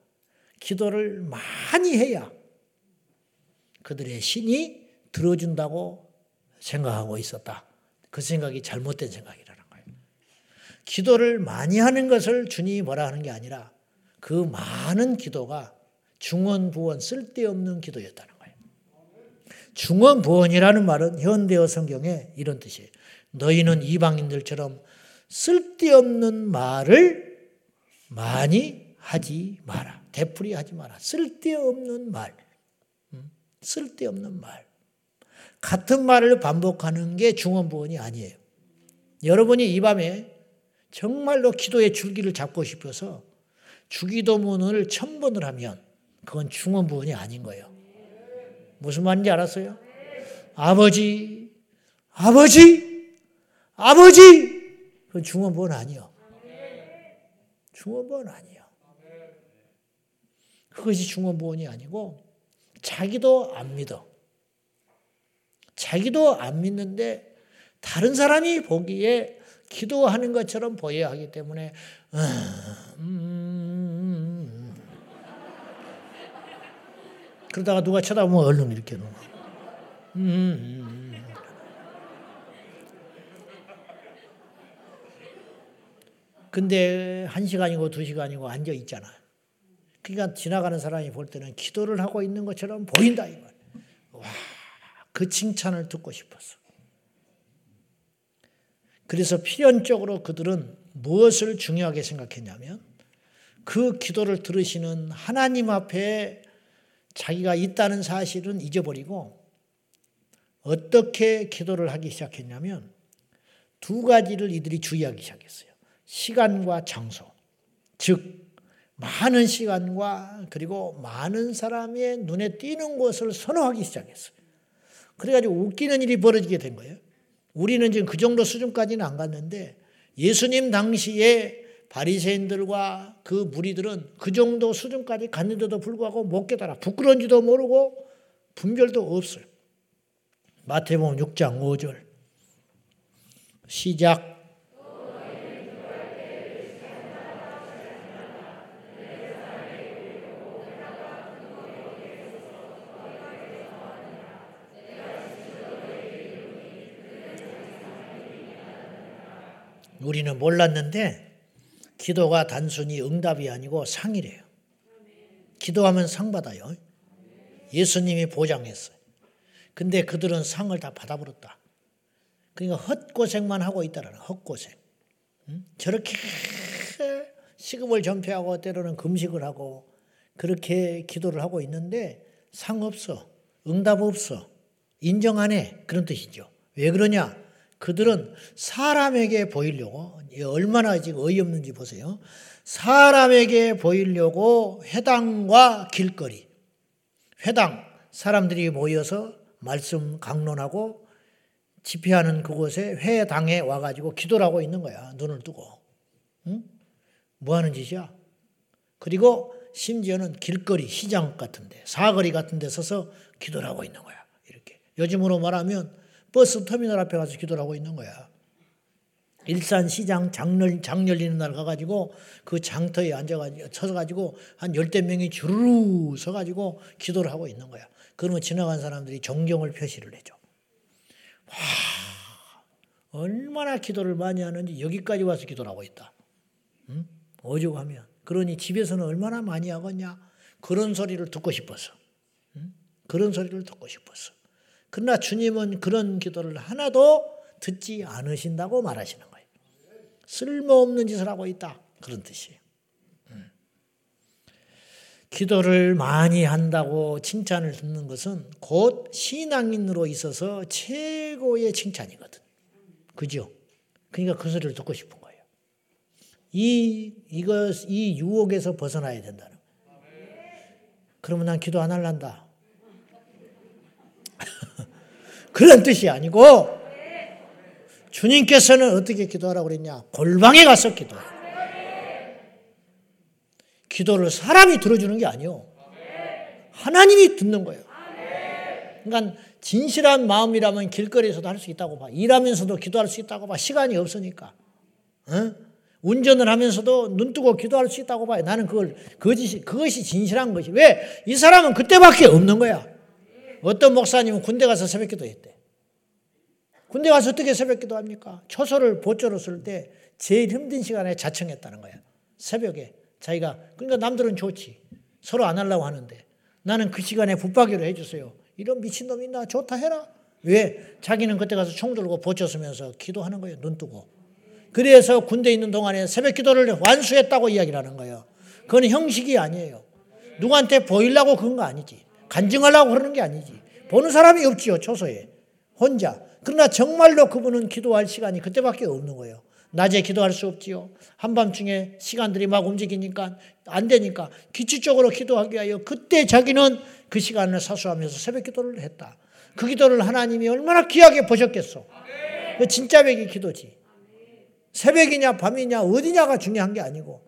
기도를 많이 해야 그들의 신이 들어준다고 생각하고 있었다. 그 생각이 잘못된 생각이라는 거예요. 기도를 많이 하는 것을 주님이 뭐라 하는 게 아니라 그 많은 기도가 중언부언 쓸데없는 기도였다는 거예요. 중언부언이라는 말은 현대어 성경에 이런 뜻이에요. 너희는 이방인들처럼 쓸데없는 말을 많이 하지 마라. 되풀이 하지 마라. 쓸데없는 말. 쓸데없는 말. 같은 말을 반복하는 게 중언부언이 아니에요. 여러분이 이 밤에 정말로 기도의 줄기를 잡고 싶어서 주기도문을 천 번을 하면 그건 중원부원이 아닌 거예요. 무슨 말인지 알았어요? 아버지, 아버지, 아버지! 그건 중원부원 아니요. 중원부원 아니요. 그것이 중원부원이 아니고 자기도 안 믿어. 자기도 안 믿는데 다른 사람이 보기에 기도하는 것처럼 보여야 하기 때문에 음, 그러다가 누가 쳐다보면 얼른 이렇게 놓아. 음, 근데 한 시간이고 두 시간이고 앉아 있잖아. 그러니까 지나가는 사람이 볼 때는 기도를 하고 있는 것처럼 보인다 이말. 와, 그 칭찬을 듣고 싶었어. 그래서 필연적으로 그들은 무엇을 중요하게 생각했냐면 그 기도를 들으시는 하나님 앞에 자기가 있다는 사실은 잊어버리고 어떻게 기도를 하기 시작했냐면 두 가지를 이들이 주의하기 시작했어요. 시간과 장소. 즉, 많은 시간과 그리고 많은 사람의 눈에 띄는 곳을 선호하기 시작했어요. 그래가지고 웃기는 일이 벌어지게 된 거예요. 우리는 지금 그 정도 수준까지는 안 갔는데 예수님 당시에 바리새인들과 그 무리들은 그 정도 수준까지 갔는데도 불구하고 못 깨달아 부끄러운지도 모르고 분별도 없어요. 마태복음 6장 5절 시작 우리는 몰랐는데 기도가 단순히 응답이 아니고 상이래요. 기도하면 상 받아요. 예수님이 보장했어요. 근데 그들은 상을 다 받아버렸다. 그러니까 헛고생만 하고 있다라는 헛고생. 응? 저렇게 시급을 전폐하고 때로는 금식을 하고 그렇게 기도를 하고 있는데 상 없어. 응답 없어. 인정 안 해. 그런 뜻이죠. 왜 그러냐? 그들은 사람에게 보이려고 얼마나 지금 어이없는지 보세요. 사람에게 보이려고 회당과 길거리, 회당 사람들이 모여서 말씀 강론하고 집회하는 그곳에 회당에 와가지고 기도를 하고 있는 거야. 눈을 뜨고. 응? 뭐 하는 짓이야? 그리고 심지어는 길거리, 시장 같은 데, 사거리 같은 데 서서 기도를 하고 있는 거야. 이렇게. 요즘으로 말하면 버스 터미널 앞에 가서 기도를 하고 있는 거야. 일산 시장 장, 열, 장 열리는 날 가가지고 그 장터에 앉아가지고, 서가지고 한 열대 명이 주르르 서가지고 기도를 하고 있는 거야. 그러면 지나간 사람들이 존경을 표시를 해줘. 와, 얼마나 기도를 많이 하는지 여기까지 와서 기도를 하고 있다. 응? 오죽하면. 그러니 집에서는 얼마나 많이 하겠냐? 그런 소리를 듣고 싶어서. 응? 그런 소리를 듣고 싶어서. 그러나 주님은 그런 기도를 하나도 듣지 않으신다고 말하시는 거예요. 쓸모없는 짓을 하고 있다. 그런 뜻이에요. 음. 기도를 많이 한다고 칭찬을 듣는 것은 곧 신앙인으로 있어서 최고의 칭찬이거든. 그죠? 그러니까 그 소리를 듣고 싶은 거예요. 이, 이거, 이 유혹에서 벗어나야 된다는 거예요. 그러면 난 기도 안 할란다. 그런 뜻이 아니고 주님께서는 어떻게 기도하라고 그랬냐? 골방에 가서 기도해. 기도를 사람이 들어주는 게 아니요. 하나님이 듣는 거예요. 그러니까 진실한 마음이라면 길거리에서도 할 수 있다고 봐. 일하면서도 기도할 수 있다고 봐. 시간이 없으니까. 어? 운전을 하면서도 눈 뜨고 기도할 수 있다고 봐요. 나는 그걸 거짓이 그것이 진실한 것이. 왜? 이 사람은 그때밖에 없는 거야. 어떤 목사님은 군대 가서 새벽 기도 했대. 군대 가서 어떻게 새벽 기도 합니까? 초소를 보조로 쓸 때 제일 힘든 시간에 자청했다는 거야. 새벽에. 자기가. 그러니까 남들은 좋지. 서로 안 하려고 하는데. 나는 그 시간에 붙박이로 해주세요. 이런 미친놈 있나? 좋다 해라. 왜? 자기는 그때 가서 총 들고 보초 쓰면서 기도하는 거예요. 눈 뜨고. 그래서 군대 있는 동안에 새벽 기도를 완수했다고 이야기를 하는 거예요. 그건 형식이 아니에요. 누구한테 보이려고 그런 거 아니지. 간증하려고 그러는 게 아니지. 보는 사람이 없지요, 초소에. 혼자. 그러나 정말로 그분은 기도할 시간이 그때밖에 없는 거예요. 낮에 기도할 수 없지요. 한밤중에 시간들이 막 움직이니까 안 되니까 기초적으로 기도하기 위하여 그때 자기는 그 시간을 사수하면서 새벽 기도를 했다. 그 기도를 하나님이 얼마나 귀하게 보셨겠어. 그 진짜 백이 기도지. 새벽이냐 밤이냐 어디냐가 중요한 게 아니고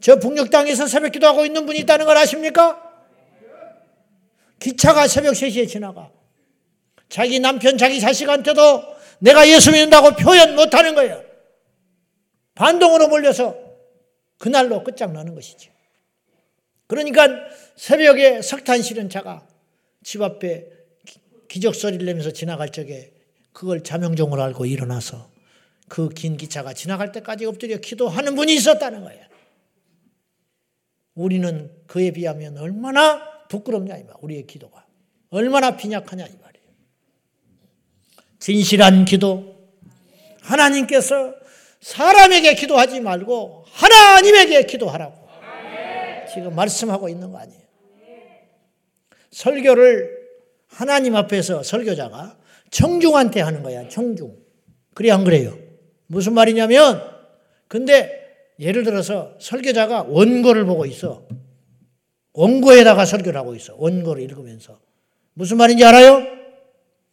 저 북녘 땅에서 새벽 기도하고 있는 분이 있다는 걸 아십니까? 기차가 새벽 3시에 지나가. 자기 남편, 자기 자식한테도 내가 예수 믿는다고 표현 못하는 거예요. 반동으로 몰려서 그날로 끝장나는 것이지. 그러니까 새벽에 석탄 실은 차가 집 앞에 기적 소리를 내면서 지나갈 적에 그걸 자명종으로 알고 일어나서 그 긴 기차가 지나갈 때까지 엎드려 기도하는 분이 있었다는 거예요. 우리는 그에 비하면 얼마나 부끄럽냐 이 말. 우리의 기도가 얼마나 빈약하냐 이 말이에요. 진실한 기도 하나님께서 사람에게 기도하지 말고 하나님에게 기도하라고 지금 말씀하고 있는 거 아니에요. 설교를 하나님 앞에서 설교자가 청중한테 하는 거야. 청중. 그래 안 그래요? 무슨 말이냐면 근데 예를 들어서 설교자가 원고를 보고 있어. 원고에다가 설교를 하고 있어. 원고를 읽으면서. 무슨 말인지 알아요?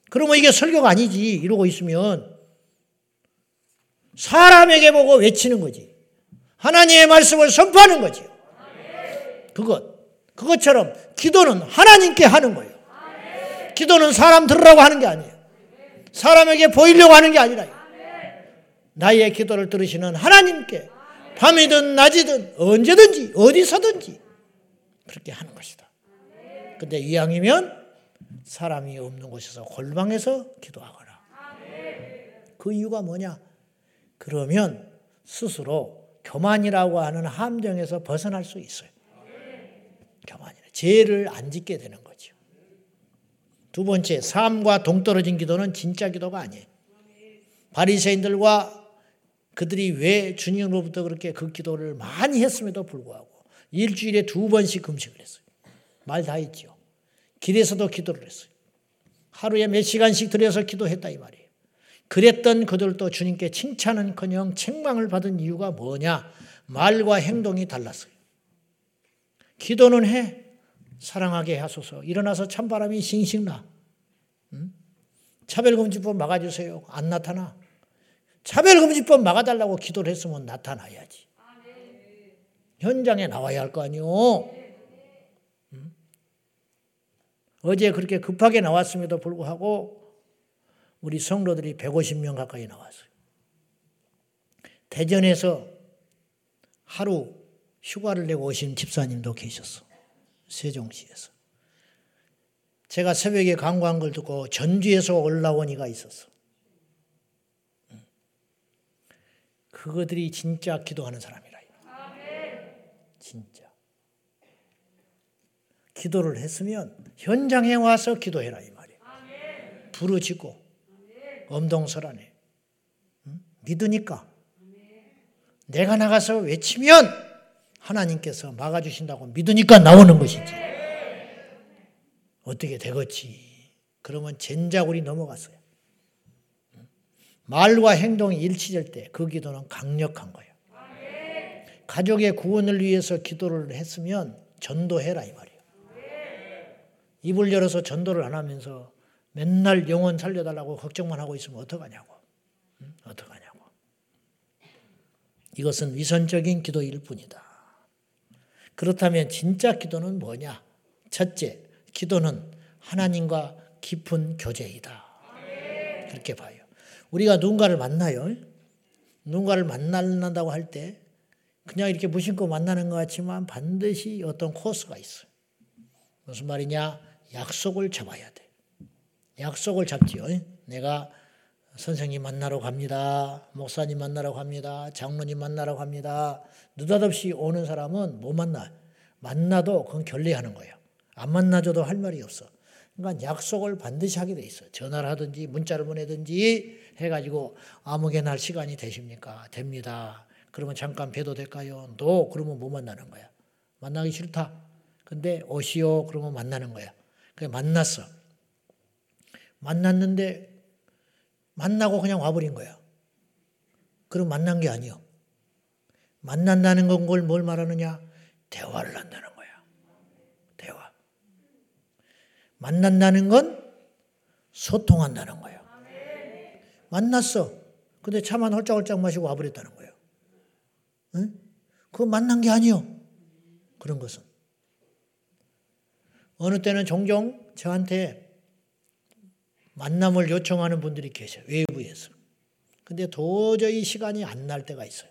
그러면 이게 설교가 아니지. 이러고 있으면 사람에게 보고 외치는 거지. 하나님의 말씀을 선포하는 거지. 그것. 그것처럼 기도는 하나님께 하는 거예요. 기도는 사람 들으라고 하는 게 아니에요. 사람에게 보이려고 하는 게 아니라 나의 기도를 들으시는 하나님께 밤이든 낮이든 언제든지 어디서든지 그렇게 하는 것이다. 근데 이왕이면 사람이 없는 곳에서 골방에서 기도하거라. 그 이유가 뭐냐? 그러면 스스로 교만이라고 하는 함정에서 벗어날 수 있어요. 교만이라. 죄를 안 짓게 되는 거죠. 두 번째, 삶과 동떨어진 기도는 진짜 기도가 아니에요. 바리새인들과 그들이 왜 주님으로부터 그렇게 그 기도를 많이 했음에도 불구하고 일주일에 두 번씩 금식을 했어요. 말 다 했죠. 길에서도 기도를 했어요. 하루에 몇 시간씩 들여서 기도했다 이 말이에요. 그랬던 그들도 주님께 칭찬은커녕 책망을 받은 이유가 뭐냐? 말과 행동이 달랐어요. 기도는 해. 사랑하게 하소서. 일어나서 찬바람이 싱싱 나. 응? 차별금지법 막아주세요. 안 나타나. 차별금지법 막아달라고 기도를 했으면 나타나야지. 현장에 나와야 할 거 아니오. 응? 어제 그렇게 급하게 나왔음에도 불구하고 우리 성도들이 150명 가까이 나왔어요. 대전에서 하루 휴가를 내고 오신 집사님도 계셨어. 세종시에서. 제가 새벽에 강구한 걸 듣고 전주에서 올라온 이가 있었어. 그거들이 진짜 기도하는 사람이라. 진짜. 기도를 했으면 현장에 와서 기도해라 이 말이에요. 부르짖고 엄동설하네. 믿으니까 내가 나가서 외치면 하나님께서 막아주신다고 믿으니까 나오는 것이지. 어떻게 되겠지. 그러면 젠자굴이 넘어갔어요. 말과 행동이 일치될 때 그 기도는 강력한 거예요. 가족의 구원을 위해서 기도를 했으면 전도해라 이 말이에요. 입을 열어서 전도를 안 하면서 맨날 영혼 살려달라고 걱정만 하고 있으면 어떡하냐고. 응? 어떡하냐고. 이것은 위선적인 기도일 뿐이다. 그렇다면 진짜 기도는 뭐냐? 첫째, 기도는 하나님과 깊은 교제이다. 그렇게 봐요. 우리가 누군가를 만나요. 누군가를 만난다고 할 때 그냥 이렇게 무심코 만나는 것 같지만 반드시 어떤 코스가 있어요. 무슨 말이냐? 약속을 잡아야 돼. 약속을 잡지요. 내가 선생님 만나러 갑니다. 목사님 만나러 갑니다. 장로님 만나러 갑니다. 느닷없이 오는 사람은 못 만나. 만나도 그건 결례하는 거예요. 안 만나줘도 할 말이 없어. 그러니까 약속을 반드시 하게 돼 있어. 전화를 하든지 문자를 보내든지 해가지고 아무개 날 시간이 되십니까? 됩니다. 그러면 잠깐 뵈도 될까요? 너 그러면 못 만나는 거야. 만나기 싫다. 근데 오시오 그러면 만나는 거야. 만났어. 만났는데 만나고 그냥 와버린 거야. 그럼 만난 게 아니요. 만난다는 건뭘 말하느냐? 대화를 한다는 거야. 대화. 만난다는 건 소통한다는 거예요. 만났어. 근데 차만 헐짝헐짝 마시고 와버렸다는 거예요. 응? 그거 만난 게 아니요. 그런 것은. 어느 때는 종종 저한테 만남을 요청하는 분들이 계셔요. 외부에서. 근데 도저히 시간이 안 날 때가 있어요.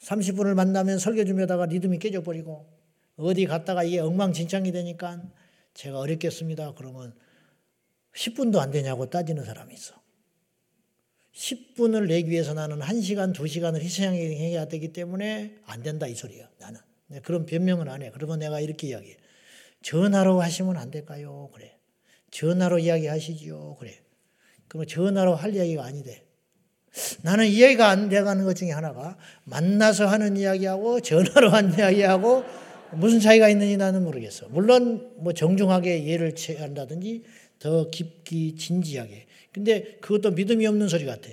30분을 만나면 설교 좀 하다가 리듬이 깨져버리고 어디 갔다가 이게 엉망진창이 되니까 제가 어렵겠습니다. 그러면 10분도 안 되냐고 따지는 사람이 있어. 10분을 내기 위해서 나는 1시간, 2시간을 희생해야 되기 때문에 안 된다 이 소리야. 나는. 그런 변명은 안 해. 그러면 내가 이렇게 이야기해. 전화로 하시면 안 될까요? 그래. 전화로 이야기하시지요. 그래. 그러면 전화로 할 이야기가 아니대. 나는 이야기가 안 돼가는 것 중에 하나가 만나서 하는 이야기하고 전화로 하는 이야기하고 무슨 차이가 있는지 나는 모르겠어. 물론 뭐 정중하게 예를 취한다든지 더 깊게 진지하게. 근데 그것도 믿음이 없는 소리 같아.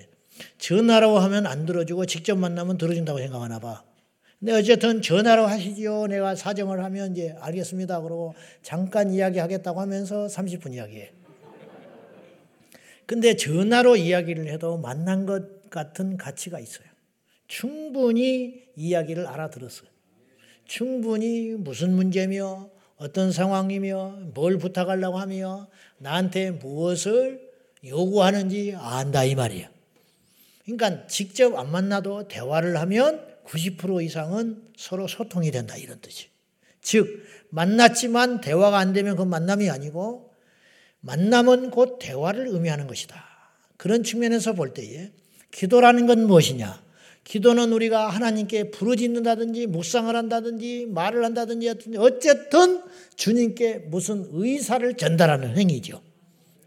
전화로 하면 안 들어주고 직접 만나면 들어준다고 생각하나 봐. 근데 어쨌든 전화로 하시지요. 내가 사정을 하면 이제 알겠습니다. 그러고 잠깐 이야기하겠다고 하면서 30분 이야기해. 근데 전화로 이야기를 해도 만난 것 같은 가치가 있어요. 충분히 이야기를 알아들었어요. 충분히 무슨 문제며 어떤 상황이며 뭘 부탁하려고 하며 나한테 무엇을 요구하는지 안다 이 말이에요. 그러니까 직접 안 만나도 대화를 하면 90% 이상은 서로 소통이 된다 이런 뜻이. 즉 만났지만 대화가 안 되면 그 만남이 아니고 만남은 곧 대화를 의미하는 것이다. 그런 측면에서 볼 때에 기도라는 건 무엇이냐? 기도는 우리가 하나님께 부르짖는다든지 묵상을 한다든지 말을 한다든지 어쨌든 주님께 무슨 의사를 전달하는 행위죠.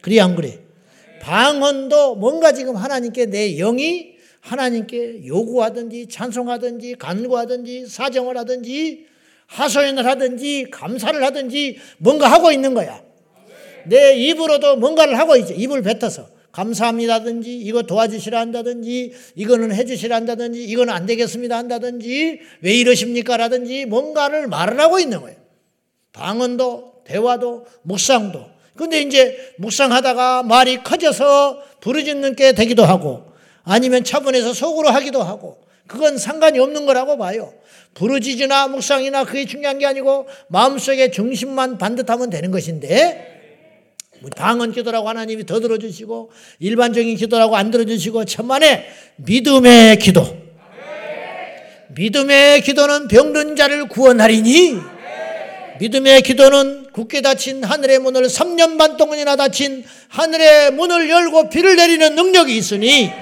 그래 안 그래? 방언도 뭔가 지금 하나님께 내 영이 하나님께 요구하든지 찬송하든지 간구하든지 사정을 하든지 하소연을 하든지 감사를 하든지 뭔가 하고 있는 거야. 내 입으로도 뭔가를 하고 있죠. 입을 뱉어서. 감사합니다든지 이거 도와주시라 한다든지 이거는 해주시라 한다든지 이거는 안 되겠습니다 한다든지 왜 이러십니까 라든지 뭔가를 말을 하고 있는 거예요. 방언도 대화도 묵상도. 근데 이제 묵상하다가 말이 커져서 부르짖는 게 되기도 하고 아니면 차분해서 속으로 하기도 하고 그건 상관이 없는 거라고 봐요. 부르짖으나 묵상이나 그게 중요한 게 아니고 마음속에 중심만 반듯하면 되는 것인데 뭐 방언 기도라고 하나님이 더 들어주시고 일반적인 기도라고 안 들어주시고 천만에 믿음의 기도 믿음의 기도는 병든 자를 구원하리니 믿음의 기도는 굳게 닫힌 하늘의 문을 3년 반 동안이나 닫힌 하늘의 문을 열고 비를 내리는 능력이 있으니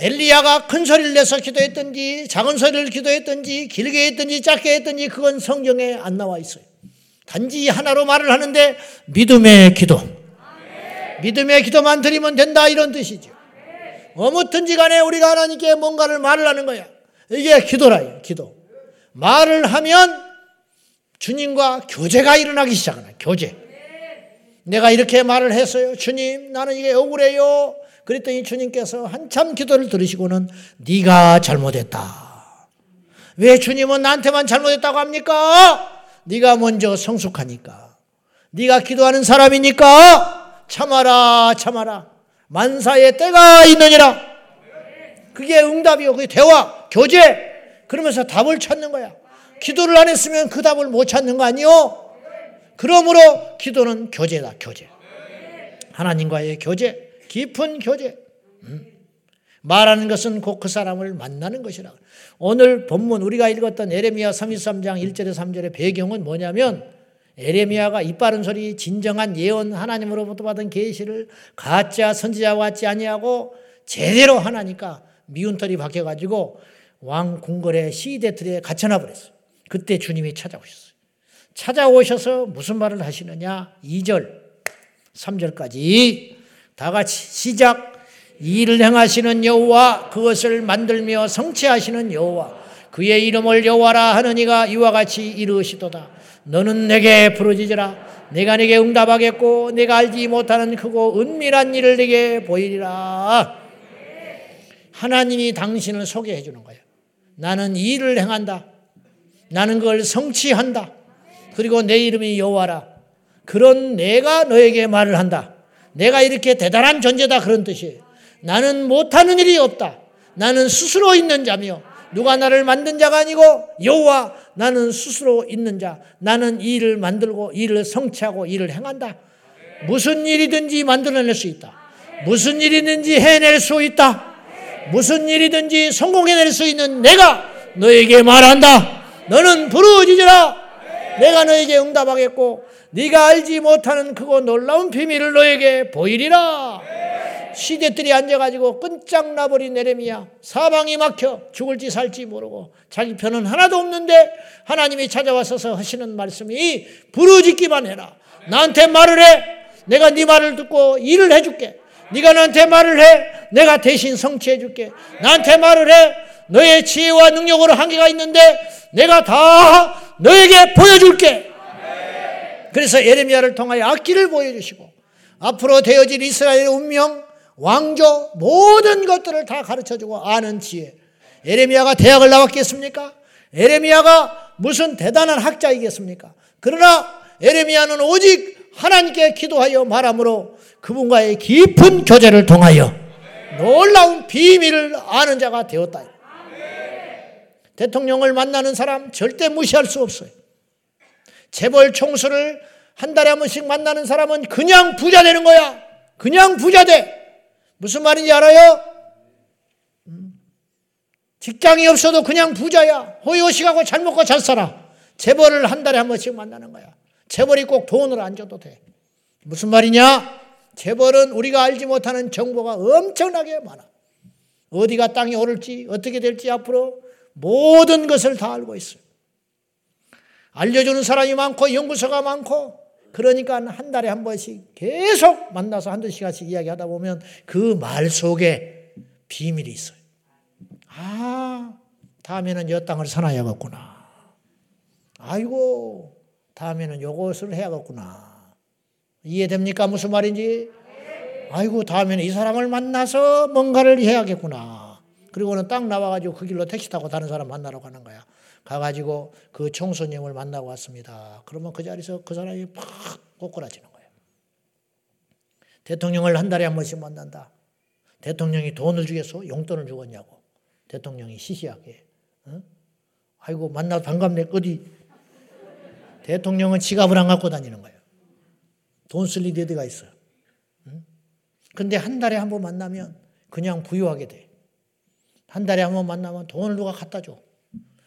엘리야가 큰 소리를 내서 기도했든지 작은 소리를 기도했든지 길게 했든지 짧게 했든지 그건 성경에 안 나와 있어요. 단지 하나로 말을 하는데 믿음의 기도. 믿음의 기도만 드리면 된다 이런 뜻이죠. 어무튼지 간에 우리가 하나님께 뭔가를 말을 하는 거야. 이게 기도라요. 기도. 말을 하면 주님과 교제가 일어나기 시작하나 교제. 내가 이렇게 말을 했어요. 주님, 나는 이게 억울해요. 그랬더니 주님께서 한참 기도를 들으시고는 네가 잘못했다. 왜 주님은 나한테만 잘못했다고 합니까? 네가 먼저 성숙하니까. 네가 기도하는 사람이니까 참아라 참아라. 만사의 때가 있느니라. 그게 응답이요. 그게 대화, 교제. 그러면서 답을 찾는 거야. 기도를 안 했으면 그 답을 못 찾는 거 아니요? 그러므로 기도는 교제다, 교제. 하나님과의 교제. 깊은 교제. 음. 말하는 것은 곧 그 사람을 만나는 것이라. 오늘 본문 우리가 읽었던 에레미야 33장 1절에 3절의 배경은 뭐냐면 에레미야가 이 빠른 소리 진정한 예언 하나님으로부터 받은 계시를 가짜 선지자와 같지 아니하고 제대로 하나니까 미운 털이 박혀 가지고 왕 궁궐의 시대 틀에 갇혀놔 버렸어요. 그때 주님이 찾아오셨어요. 찾아오셔서 무슨 말을 하시느냐? 2절 3절까지 다 같이 시작. 일을 행하시는 여호와 그것을 만들며 성취하시는 여호와 그의 이름을 여호와라 하느니가 이와 같이 이르시도다. 너는 내게 부르짖으라. 내가 네게 응답하겠고 내가 알지 못하는 크고 은밀한 일을 네게 보이리라. 하나님이 당신을 소개해 주는 거예요. 나는 이 일을 행한다. 나는 그걸 성취한다. 그리고 내 이름이 여호와라. 그런 내가 너에게 말을 한다. 내가 이렇게 대단한 존재다 그런 뜻이에요. 나는 못하는 일이 없다. 나는 스스로 있는 자며 누가 나를 만든 자가 아니고 여호와 나는 스스로 있는 자. 나는 이 일을 만들고 일을 성취하고 일을 행한다. 무슨 일이든지 만들어낼 수 있다. 무슨 일이든지 해낼 수 있다. 무슨 일이든지 성공해낼 수 있는 내가 너에게 말한다. 너는 부르짖으라. 내가 너에게 응답하겠고 네가 알지 못하는 크고 놀라운 비밀을 너에게 보이리라. 시대들이 앉아가지고 끈짝 나버린 내렘이야. 사방이 막혀 죽을지 살지 모르고 자기 편은 하나도 없는데 하나님이 찾아와서 하시는 말씀이 부르짖기만 해라. 나한테 말을 해. 내가 네 말을 듣고 일을 해줄게. 네가 나한테 말을 해. 내가 대신 성취해 줄게. 나한테 말을 해. 너의 지혜와 능력으로 한계가 있는데 내가 다 너에게 보여줄게. 그래서 예레미야를 통하여 악기를 보여주시고 앞으로 되어질 이스라엘의 운명, 왕조 모든 것들을 다 가르쳐주고 아는 지혜. 예레미야가 대학을 나왔겠습니까? 예레미야가 무슨 대단한 학자이겠습니까? 그러나 예레미야는 오직 하나님께 기도하여 말함으로 그분과의 깊은 교제를 통하여 놀라운 비밀을 아는 자가 되었다. 대통령을 만나는 사람 절대 무시할 수 없어요. 재벌 총수를 한 달에 한 번씩 만나는 사람은 그냥 부자 되는 거야. 그냥 부자 돼. 무슨 말인지 알아요? 음. 직장이 없어도 그냥 부자야. 호의호식하고 잘 먹고 잘 살아. 재벌을 한 달에 한 번씩 만나는 거야. 재벌이 꼭 돈을 안 줘도 돼. 무슨 말이냐? 재벌은 우리가 알지 못하는 정보가 엄청나게 많아. 어디가 땅이 오를지, 어떻게 될지 앞으로 모든 것을 다 알고 있어요. 알려주는 사람이 많고 연구소가 많고 그러니까 한 달에 한 번씩 계속 만나서 한두 시간씩 이야기하다 보면 그 말 속에 비밀이 있어요. 아, 다음에는 여 땅을 사놔야겠구나. 아이고, 다음에는 요것을 해야겠구나. 이해됩니까? 무슨 말인지? 아이고, 다음에는 이 사람을 만나서 뭔가를 해야겠구나. 그리고는 딱 나와가지고 그 길로 택시 타고 다른 사람 만나러 가는 거야. 가가지고 그 총수님을 만나고 왔습니다. 그러면 그 자리에서 그 사람이 팍 꼬꾸라지는 거예요. 대통령을 한 달에 한 번씩 만난다. 대통령이 돈을 주겠어? 용돈을 주겠냐고. 대통령이 시시하게. 어? 아이고 만나 반갑네. 어디? 대통령은 지갑을 안 갖고 다니는 거예요. 돈쓸 일이 어디가 있어요. 응? 근데 한 달에 한 번 만나면 그냥 부유하게 돼. 한 달에 한 번 만나면 돈을 누가 갖다 줘.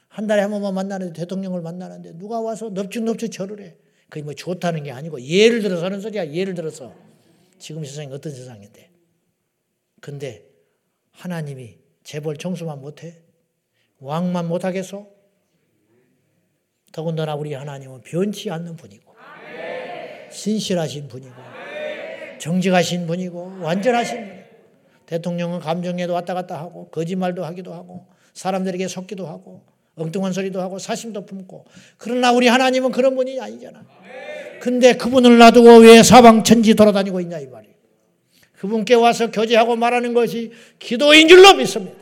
한 달에 한 번만 만나는데 대통령을 만나는데 누가 와서 넙죽넙죽 절을 해. 그게 뭐 좋다는 게 아니고 예를 들어서 하는 소리야. 예를 들어서 지금 세상이 어떤 세상인데. 근데 하나님이 재벌 청소만 못해? 왕만 못하겠어? 더군다나 우리 하나님은 변치 않는 분이고 신실하신 분이고 정직하신 분이고 완전하신 분이고 대통령은 감정에도 왔다 갔다 하고 거짓말도 하기도 하고 사람들에게 속기도 하고 엉뚱한 소리도 하고 사심도 품고 그러나 우리 하나님은 그런 분이 아니잖아. 근데 그분을 놔두고 왜 사방천지 돌아다니고 있냐 이 말이에요. 그분께 와서 교제하고 말하는 것이 기도인 줄로 믿습니다.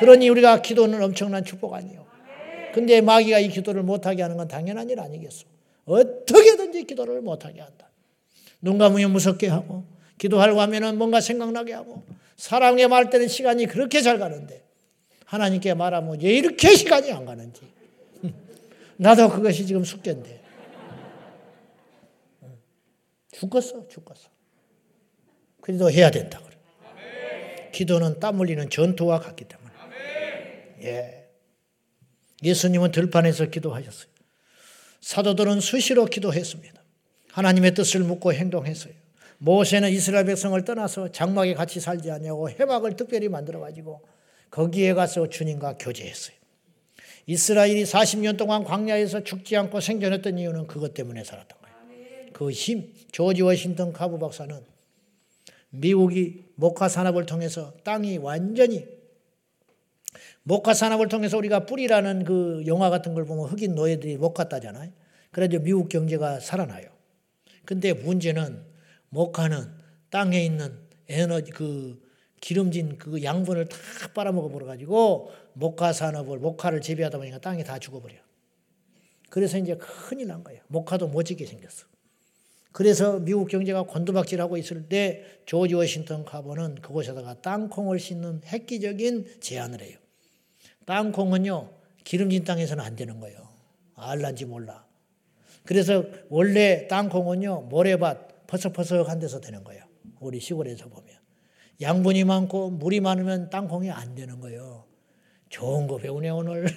그러니 우리가 기도는 엄청난 축복 아니에요. 근데 마귀가 이 기도를 못하게 하는 건 당연한 일 아니겠어. 어떻게든지 기도를 못하게 한다. 눈 감으면 무섭게 하고 기도하려고 하면 뭔가 생각나게 하고 사랑에 말 때는 시간이 그렇게 잘 가는데 하나님께 말하면 왜 이렇게 시간이 안 가는지. 나도 그것이 지금 숙제인데. 죽었어, 죽었어. 그래도 해야 된다. 그래. 기도는 땀 흘리는 전투와 같기 때문에. 예. 예수님은 들판에서 기도하셨어요. 사도들은 수시로 기도했습니다. 하나님의 뜻을 묻고 행동했어요. 모세는 이스라엘 백성을 떠나서 장막에 같이 살지 않냐고 해막을 특별히 만들어 가지고 거기에 가서 주님과 교제했어요. 이스라엘이 40년 동안 광야에서 죽지 않고 생존했던 이유는 그것 때문에 살았던 거예요. 그 힘, 조지 워싱턴 카브 박사는 미국이 목화 산업을 통해서 땅이 완전히 목화 산업을 통해서 우리가 뿌리라는 그 영화 같은 걸 보면 흑인 노예들이 목화 따잖아요. 그래도 미국 경제가 살아나요. 근데 문제는 목화는 땅에 있는 에너지 그 기름진 그 양분을 다 빨아먹어 버려 가지고 목화 산업을 목화를 재배하다 보니까 땅이 다 죽어버려. 그래서 이제 큰일 난 거예요. 목화도 못 짓게 생겼어. 그래서 미국 경제가 곤두박질하고 있을 때 조지 워싱턴 카버는 그곳에다가 땅콩을 심는 획기적인 제안을 해요. 땅콩은요 기름진 땅에서는 안 되는 거예요. 알란지 몰라. 그래서 원래 땅콩은요 모래밭 퍼석퍼석한 데서 되는 거예요. 우리 시골에서 보면 양분이 많고 물이 많으면 땅콩이 안 되는 거예요. 좋은 거 배우네 오늘.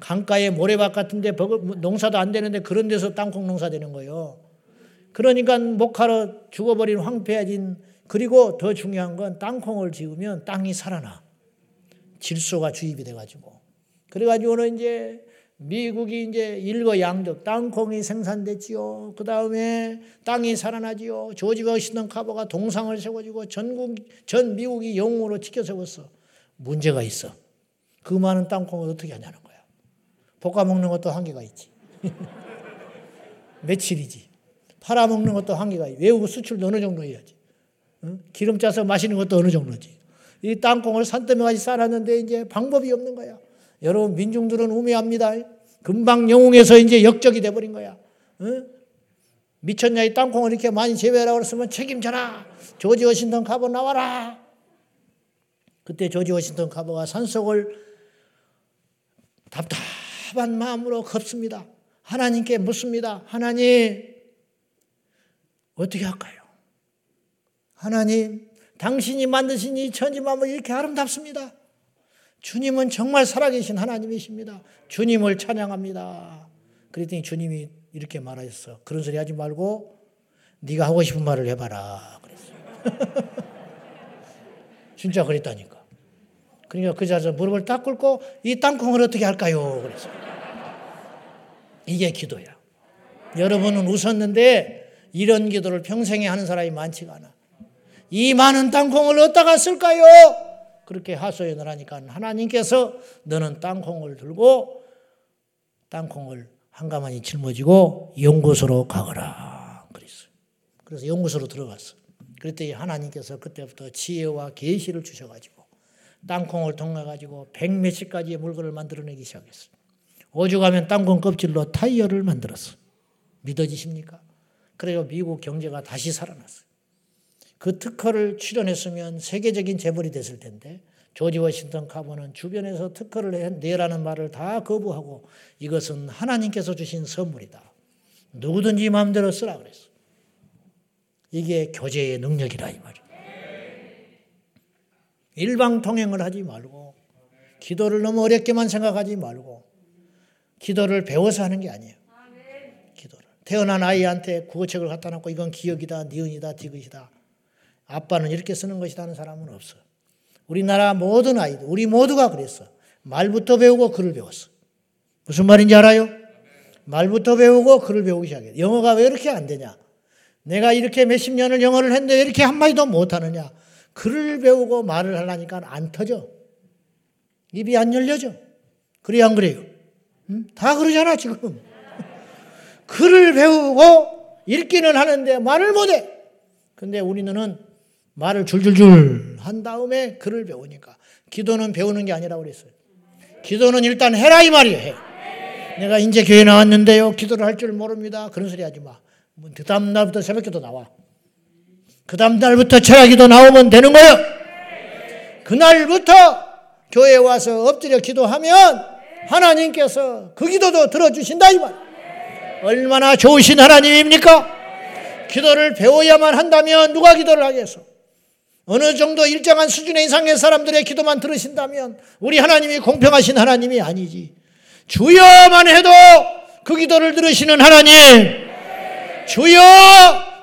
강가에 모래밭 같은데 농사도 안 되는데 그런 데서 땅콩 농사 되는 거예요. 그러니까 목하러 죽어버린 황폐해진 그리고 더 중요한 건 땅콩을 지으면 땅이 살아나. 질소가 주입이 돼가지고. 그래가지고는 이제 미국이 이제 일거양득 땅콩이 생산됐지요. 그 다음에 땅이 살아나지요. 조지 워싱턴 카버가 동상을 세워주고 전국 전 미국이 영웅으로 지켜 세웠어. 문제가 있어. 그 많은 땅콩을 어떻게 하냐는 거야. 볶아 먹는 것도 한계가 있지. 며칠이지. 팔아 먹는 것도 한계가 있지. 외국 수출도 어느 정도 해야지. 응? 기름 짜서 마시는 것도 어느 정도지. 이 땅콩을 산더미까지 쌓았는데 이제 방법이 없는 거야. 여러분 민중들은 우매합니다. 금방 영웅에서 이제 역적이 돼버린 거야. 어? 미쳤냐 이 땅콩을 이렇게 많이 재배하라고 그랬으면 책임져라. 조지 워싱턴 카버 나와라. 그때 조지 워싱턴 카버가 산속을 답답한 마음으로 걷습니다. 하나님께 묻습니다. 하나님 어떻게 할까요? 하나님 당신이 만드신 이 천지 만물 이렇게 아름답습니다. 주님은 정말 살아계신 하나님이십니다. 주님을 찬양합니다. 그랬더니 주님이 이렇게 말하셨어. 그런 소리 하지 말고 네가 하고 싶은 말을 해봐라. 그랬어. 진짜 그랬다니까. 그러니까 그 자리에서 무릎을 딱 꿇고 이 땅콩을 어떻게 할까요? 그랬어. 이게 기도야. 여러분은 웃었는데 이런 기도를 평생에 하는 사람이 많지가 않아. 이 많은 땅콩을 어디다가 쓸까요? 그렇게 하소연을 하니까 하나님께서 너는 땅콩을 들고 땅콩을 한가만히 짊어지고 연구소로 가거라. 그랬어요. 그래서 연구소로 들어갔어. 그랬더니 하나님께서 그때부터 지혜와 계시를 주셔가지고 땅콩을 통해가지고 백 몇십 가지의 물건을 만들어내기 시작했어. 오죽하면 땅콩 껍질로 타이어를 만들었어. 믿어지십니까? 그래요. 미국 경제가 다시 살아났어요. 그 특허를 출연했으면 세계적인 재벌이 됐을 텐데 조지 워싱턴 카버는 주변에서 특허를 내라는 말을 다 거부하고 이것은 하나님께서 주신 선물이다. 누구든지 마음대로 쓰라 그랬어. 이게 교제의 능력이라 이 말이야. 일방 통행을 하지 말고 기도를 너무 어렵게만 생각하지 말고 기도를 배워서 하는 게 아니에요. 기도를 태어난 아이한테 국어책을 갖다 놓고 이건 기억이다, 니은이다, 디귿이다. 아빠는 이렇게 쓰는 것이다 하는 사람은 없어. 우리나라 모든 아이들, 우리 모두가 그랬어. 말부터 배우고 글을 배웠어. 무슨 말인지 알아요? 말부터 배우고 글을 배우기 시작해. 영어가 왜 이렇게 안 되냐? 내가 이렇게 몇십 년을 영어를 했는데 왜 이렇게 한마디도 못하느냐? 글을 배우고 말을 하려니까 안 터져. 입이 안 열려져. 그래, 안 그래요? 응? 다 그러잖아, 지금. 글을 배우고 읽기는 하는데 말을 못해. 근데 우리는 말을 줄줄줄 한 다음에 글을 배우니까 기도는 배우는 게 아니라고 그랬어요. 기도는 일단 해라 이 말이에요. 해. 내가 이제 교회 나왔는데요. 기도를 할 줄 모릅니다. 그런 소리 하지 마. 뭐그 다음 날부터 새벽기도 나와. 그 다음 날부터 철학기도 나오면 되는 거예요. 그날부터 교회 와서 엎드려 기도하면 하나님께서 그 기도도 들어주신다 이 말. 얼마나 좋으신 하나님입니까? 기도를 배워야만 한다면 누가 기도를 하겠어? 어느 정도 일정한 수준의 이상의 사람들의 기도만 들으신다면 우리 하나님이 공평하신 하나님이 아니지. 주여만 해도 그 기도를 들으시는 하나님. 주여,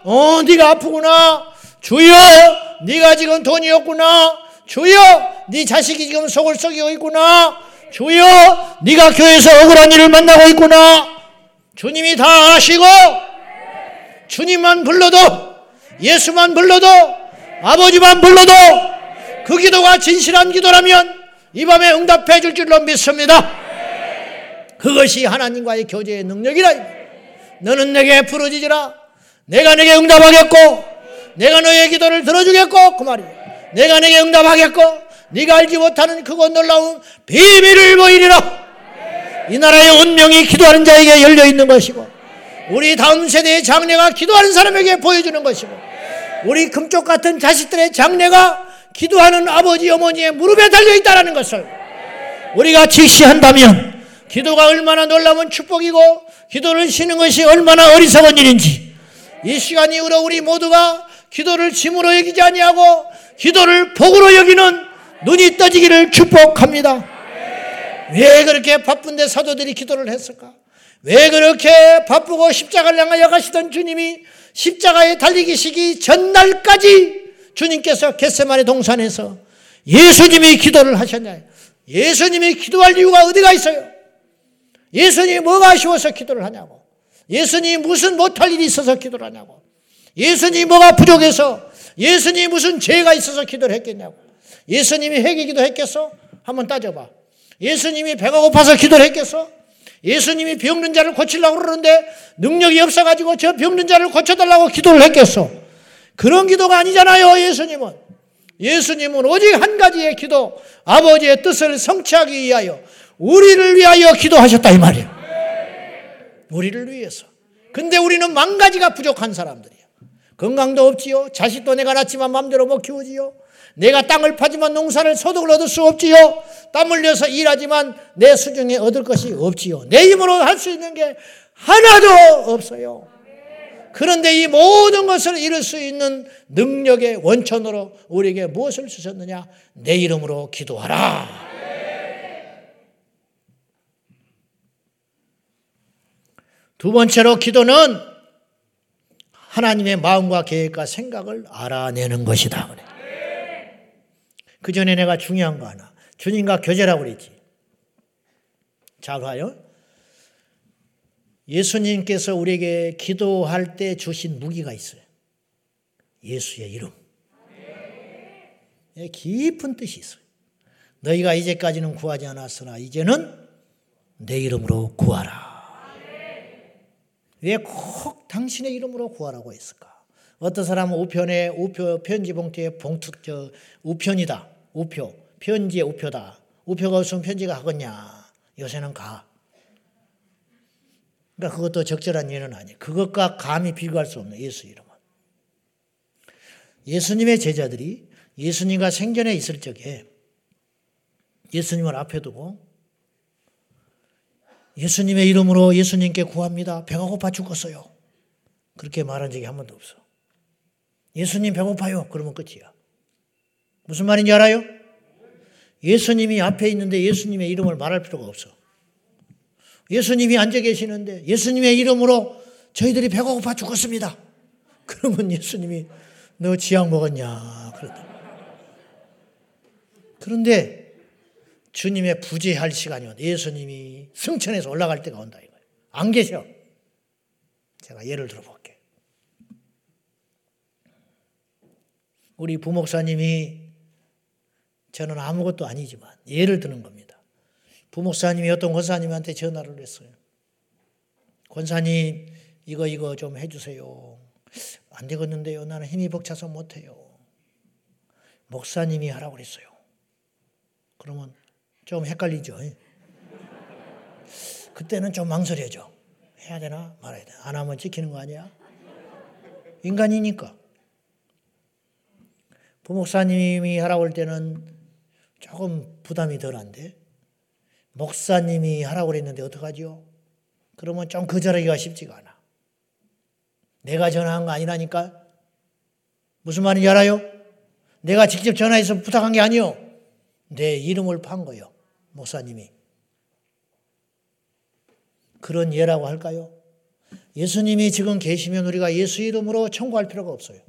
어, 네가 아프구나. 주여, 네가 지금 돈이 없구나. 주여, 네 자식이 지금 속을 썩이고 있구나. 주여, 네가 교회에서 억울한 일을 만나고 있구나. 주님이 다 아시고 주님만 불러도 예수만 불러도 아버지만 불러도 그 기도가 진실한 기도라면 이 밤에 응답해 줄 줄로 믿습니다. 그것이 하나님과의 교제의 능력이라. 너는 내게 부르짖으라. 내가 내게 응답하겠고 내가 너의 기도를 들어주겠고 그 말이에요. 내가 내게 응답하겠고 네가 알지 못하는 그곳 놀라운 비밀을 보이리라. 이 나라의 운명이 기도하는 자에게 열려 있는 것이고 우리 다음 세대의 장래가 기도하는 사람에게 보여주는 것이고 우리 금쪽 같은 자식들의 장래가 기도하는 아버지 어머니의 무릎에 달려 있다는 것을 우리가 직시한다면 기도가 얼마나 놀라운 축복이고 기도를 쉬는 것이 얼마나 어리석은 일인지 이 시간 이후로 우리 모두가 기도를 짐으로 여기지 아니하고 기도를 복으로 여기는 눈이 떠지기를 축복합니다. 왜 그렇게 바쁜데 사도들이 기도를 했을까? 왜 그렇게 바쁘고 십자가를 향하여 가시던 주님이 십자가에 달리기 시기 전날까지 주님께서 겟세마네 동산에서 예수님이 기도를 하셨냐? 예수님이 기도할 이유가 어디가 있어요? 예수님이 뭐가 아쉬워서 기도를 하냐고. 예수님이 무슨 못할 일이 있어서 기도를 하냐고. 예수님이 뭐가 부족해서 예수님이 무슨 죄가 있어서 기도를 했겠냐고. 예수님이 회개 기도했겠어? 한번 따져봐. 예수님이 배가 고파서 기도를 했겠어? 예수님이 병든 자를 고치려고 그러는데 능력이 없어가지고 저 병든 자를 고쳐달라고 기도를 했겠어? 그런 기도가 아니잖아요, 예수님은. 예수님은 오직 한 가지의 기도, 아버지의 뜻을 성취하기 위하여 우리를 위하여 기도하셨다 이 말이에요. 우리를 위해서. 근데 우리는 만 가지가 부족한 사람들이야. 건강도 없지요. 자식도 내가 낳지만 마음대로 못 키우지요. 내가 땅을 파지만 농사를 소득을 얻을 수 없지요. 땀 흘려서 일하지만 내 수중에 얻을 것이 없지요. 내 힘으로 할 수 있는 게 하나도 없어요. 그런데 이 모든 것을 이룰 수 있는 능력의 원천으로 우리에게 무엇을 주셨느냐? 내 이름으로 기도하라. 두 번째로 기도는 하나님의 마음과 계획과 생각을 알아내는 것이다. 그 전에 내가 중요한 거 하나. 주님과 교제라고 그랬지. 자, 봐요. 예수님께서 우리에게 기도할 때 주신 무기가 있어요. 예수의 이름. 예, 깊은 뜻이 있어요. 너희가 이제까지는 구하지 않았으나 이제는 내 이름으로 구하라. 왜 꼭 당신의 이름으로 구하라고 했을까? 어떤 사람은 우편에 우표 편지 봉투에 봉투 저 우편이다. 우표 편지의 우표다. 우표가 없으면 편지가 하겠냐? 요새는 가. 그러니까 그것도 적절한 예는 아니에요. 그것과 감히 비교할 수 없는 예수 이름은. 예수님의 제자들이 예수님과 생전에 있을 적에 예수님을 앞에 두고 예수님의 이름으로 예수님께 구합니다. 배가 고파 죽었어요. 그렇게 말한 적이 한 번도 없어. 예수님 배고파요. 그러면 끝이야. 무슨 말인지 알아요? 예수님이 앞에 있는데 예수님의 이름을 말할 필요가 없어. 예수님이 앉아 계시는데 예수님의 이름으로 저희들이 배가 고파 죽었습니다. 그러면 예수님이 너 지약 먹었냐? 그러다. 그런데 주님의 부재할 시간이 온다. 예수님이 승천해서 올라갈 때가 온다 이거예요. 안 계셔. 제가 예를 들어볼게. 우리 부목사님이 저는 아무것도 아니지만 예를 드는 겁니다. 부목사님이 어떤 권사님한테 전화를 했어요. 권사님 이거 이거 좀 해주세요. 안 되겠는데요. 나는 힘이 벅차서 못해요. 목사님이 하라고 그랬어요. 그러면 좀 헷갈리죠. 그때는 좀 망설여져. 해야 되나 말아야 되나. 안 하면 지키는 거 아니야? 인간이니까. 부목사님이 하라고 할 때는 조금 부담이 덜한데 목사님이 하라고 그랬는데 어떡하죠? 그러면 좀 거절하기가 쉽지가 않아. 내가 전화한 거 아니라니까? 무슨 말인지 알아요? 내가 직접 전화해서 부탁한 게 아니요. 내 이름을 판 거요. 목사님이. 그런 예라고 할까요? 예수님이 지금 계시면 우리가 예수 이름으로 청구할 필요가 없어요.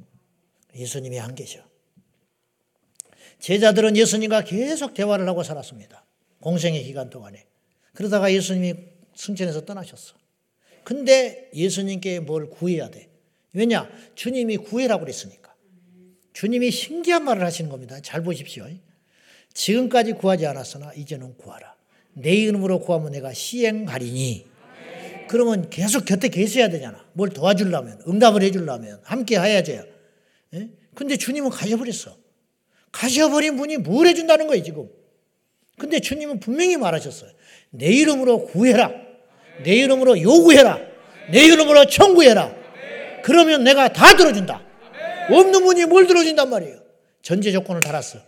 예수님이 안 계셔. 제자들은 예수님과 계속 대화를 하고 살았습니다. 공생의 기간 동안에. 그러다가 예수님이 승천해서 떠나셨어. 근데 예수님께 뭘 구해야 돼. 왜냐? 주님이 구해라고 그랬으니까. 주님이 신기한 말을 하시는 겁니다. 잘 보십시오. 지금까지 구하지 않았으나 이제는 구하라. 내 이름으로 구하면 내가 시행하리니. 그러면 계속 곁에 계셔야 되잖아. 뭘 도와주려면, 응답을 해주려면, 함께 해야죠. 근데 주님은 가셔버렸어. 가셔버린 분이 뭘 해준다는 거예요, 지금. 근데 주님은 분명히 말하셨어요. 내 이름으로 구해라. 내 이름으로 요구해라. 내 이름으로 청구해라. 그러면 내가 다 들어준다. 없는 분이 뭘 들어준단 말이에요. 전제 조건을 달았어.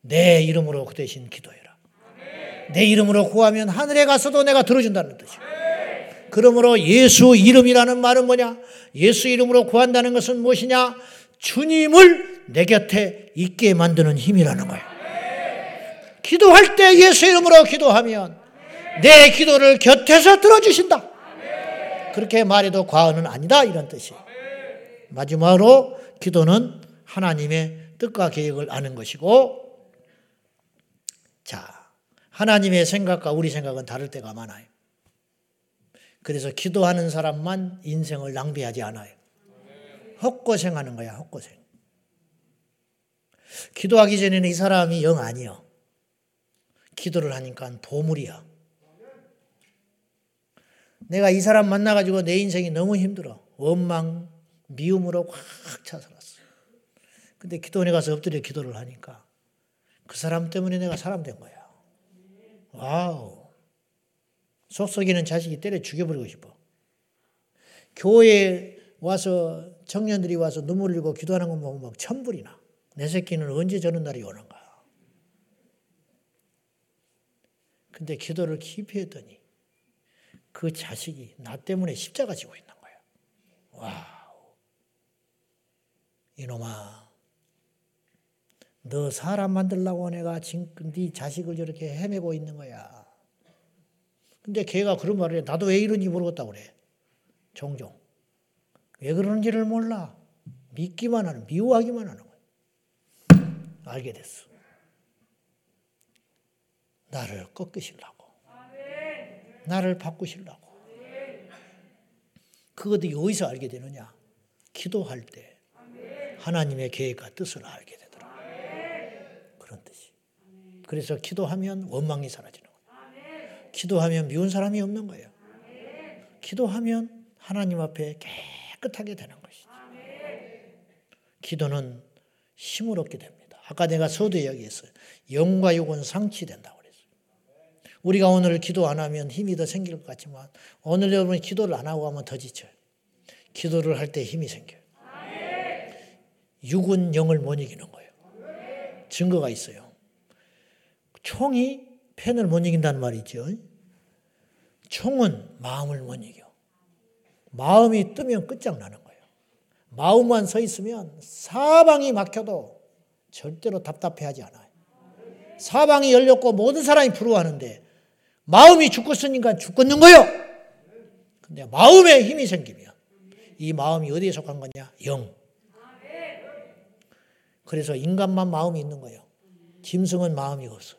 내 이름으로 그 대신 기도해라. 내 이름으로 구하면 하늘에 가서도 내가 들어준다는 뜻이에요. 그러므로 예수 이름이라는 말은 뭐냐? 예수 이름으로 구한다는 것은 무엇이냐? 주님을 내 곁에 있게 만드는 힘이라는 거예요. 기도할 때 예수 이름으로 기도하면 내 기도를 곁에서 들어주신다. 그렇게 말해도 과언은 아니다. 이런 뜻이에요. 마지막으로 기도는 하나님의 뜻과 계획을 아는 것이고, 자, 하나님의 생각과 우리 생각은 다를 때가 많아요. 그래서 기도하는 사람만 인생을 낭비하지 않아요. 헛고생하는 거야, 헛고생. 기도하기 전에는 이 사람이 영 아니요. 기도를 하니까 보물이야. 내가 이 사람 만나가지고 내 인생이 너무 힘들어. 원망, 미움으로 꽉 차 살았어. 근데 기도원에 가서 엎드려 기도를 하니까 그 사람 때문에 내가 사람 된 거야. 와우. 속 썩이는 자식이 때려 죽여버리고 싶어. 교회에 와서 청년들이 와서 눈물 흘리고 기도하는 거 보면 막 천불이 나. 내 새끼는 언제 저런 날이 오는가. 근데 기도를 깊이 했더니 그 자식이 나 때문에 십자가 지고 있는 거예요. 와우. 이놈아. 너 사람 만들라고 내가 지금 네 자식을 저렇게 헤매고 있는 거야. 근데 걔가 그런 말을 해. 나도 왜 이런지 모르겠다고 그래. 종종. 왜 그러는지를 몰라. 믿기만 하는, 미워하기만 하는 거야. 알게 됐어. 나를 꺾으시려고. 나를 바꾸시려고. 그것도 어디서 알게 되느냐? 기도할 때 하나님의 계획과 뜻을 알게 되더라. 그런 뜻이. 그래서 기도하면 원망이 사라지는 거예요. 기도하면 미운 사람이 없는 거예요. 기도하면 하나님 앞에 깨끗하게 되는 것이죠. 기도는 힘을 얻게 됩니다. 아까 내가 서두 이야기했어요. 영과 육은 상치된다고 그랬어요. 우리가 오늘 기도 안 하면 힘이 더 생길 것 같지만 오늘 여러분 기도를 안 하고 하면 더 지쳐요. 기도를 할 때 힘이 생겨요. 육은 영을 못 이기는 거예요. 증거가 있어요. 총이 펜을 못 이긴다는 말이 죠 총은 마음을 못 이겨. 마음이 뜨면 끝장나는 거예요. 마음만 서 있으면 사방이 막혀도 절대로 답답해하지 않아요. 사방이 열렸고 모든 사람이 부러워하는데 마음이 죽겠으니까 죽겠는 거요. 근데 마음에 힘이 생기면 이 마음이 어디에 속한 거냐? 영. 그래서 인간만 마음이 있는 거예요. 짐승은 마음이 없어요.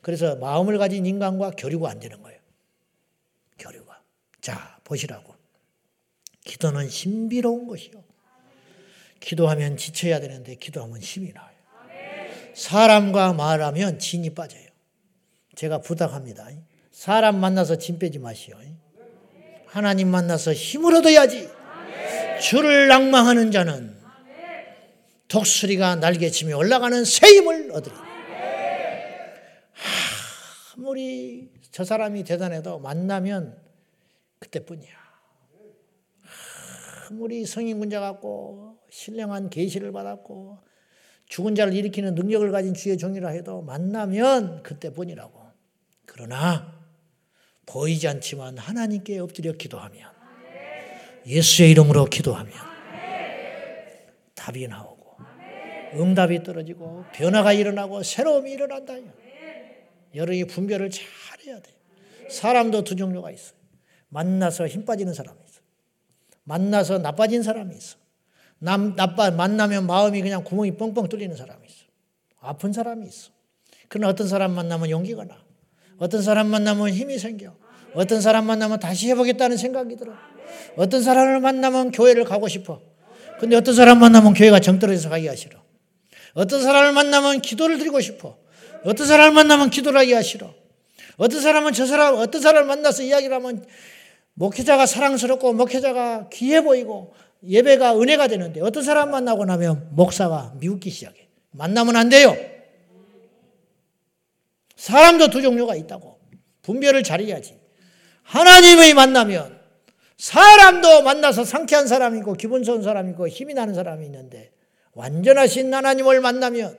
그래서 마음을 가진 인간과 교류가 안 되는 거예요. 교류가. 자, 보시라고. 기도는 신비로운 것이요. 기도하면 지쳐야 되는데 기도하면 힘이 나요. 사람과 말하면 진이 빠져요. 제가 부탁합니다. 사람 만나서 진 빼지 마시오. 하나님 만나서 힘을 얻어야지. 주를 낭망하는 자는 독수리가 날개치며 올라가는 새 힘을 얻으리. 아무리 저 사람이 대단해도 만나면 그때뿐이야. 아무리 성인군자 같고 신령한 계시를 받았고 죽은 자를 일으키는 능력을 가진 주의 종이라 해도 만나면 그때 뿐이라고. 그러나 보이지 않지만 하나님께 엎드려 기도하면 예수의 이름으로 기도하면 답이 나오고 응답이 떨어지고 변화가 일어나고 새로움이 일어난다. 여러분이 분별을 잘해야 돼. 사람도 두 종류가 있어요. 만나서 힘 빠지는 사람이 있어. 만나서 나빠진 사람이 있어. 남, 나빠, 만나면 마음이 그냥 구멍이 뻥뻥 뚫리는 사람이 있어. 아픈 사람이 있어. 그러나 어떤 사람 만나면 용기가 나. 어떤 사람 만나면 힘이 생겨. 어떤 사람 만나면 다시 해보겠다는 생각이 들어. 어떤 사람을 만나면 교회를 가고 싶어. 근데 어떤 사람 만나면 교회가 정떨어져서 가기가 싫어. 어떤 사람을 만나면 기도를 드리고 싶어. 어떤 사람을 만나면 기도를 하기가 싫어. 어떤 사람은 저 사람, 어떤 사람을 만나서 이야기를 하면 목회자가 사랑스럽고 목회자가 귀해 보이고 예배가 은혜가 되는데 어떤 사람 만나고 나면 목사가 미웃기 시작해. 만나면 안 돼요. 사람도 두 종류가 있다고. 분별을 잘해야지. 하나님의 만나면 사람도 만나서 상쾌한 사람이 있고 기분 좋은 사람이 있고 힘이 나는 사람이 있는데 완전하신 하나님을 만나면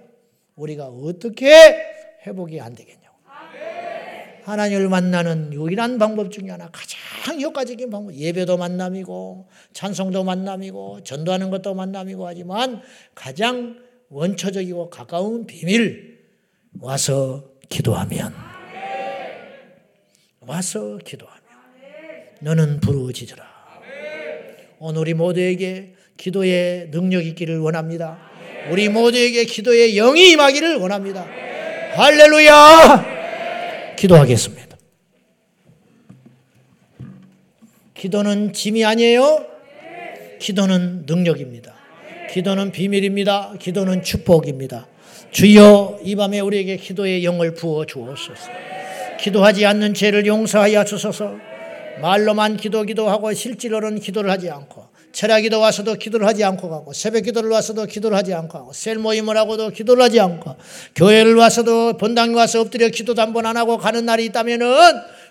우리가 어떻게 회복이 안 되겠냐고. 하나님을 만나는 유일한 방법 중에 하나 가장 효과적인 방법 예배도 만남이고 찬송도 만남이고 전도하는 것도 만남이고 하지만 가장 원초적이고 가까운 비밀 와서 기도하면. 와서 기도하면. 너는 부르짖으라. 오늘 우리 모두에게 기도의 능력 있기를 원합니다. 우리 모두에게 기도의 영이 임하기를 원합니다. 할렐루야 기도하겠습니다. 기도는 짐이 아니에요. 기도는 능력입니다. 기도는 비밀입니다. 기도는 축복입니다. 주여 이 밤에 우리에게 기도의 영을 부어 주옵소서. 기도하지 않는 죄를 용서하여 주소서. 말로만 기도 기도하고 실제로는 기도를 하지 않고 철학기도 와서도 기도를 하지 않고 가고 새벽 기도를 와서도 기도를 하지 않고 가고 셀 모임을 하고도 기도를 하지 않고 교회를 와서도 본당에 와서 엎드려 기도도 한 번 안 하고 가는 날이 있다면은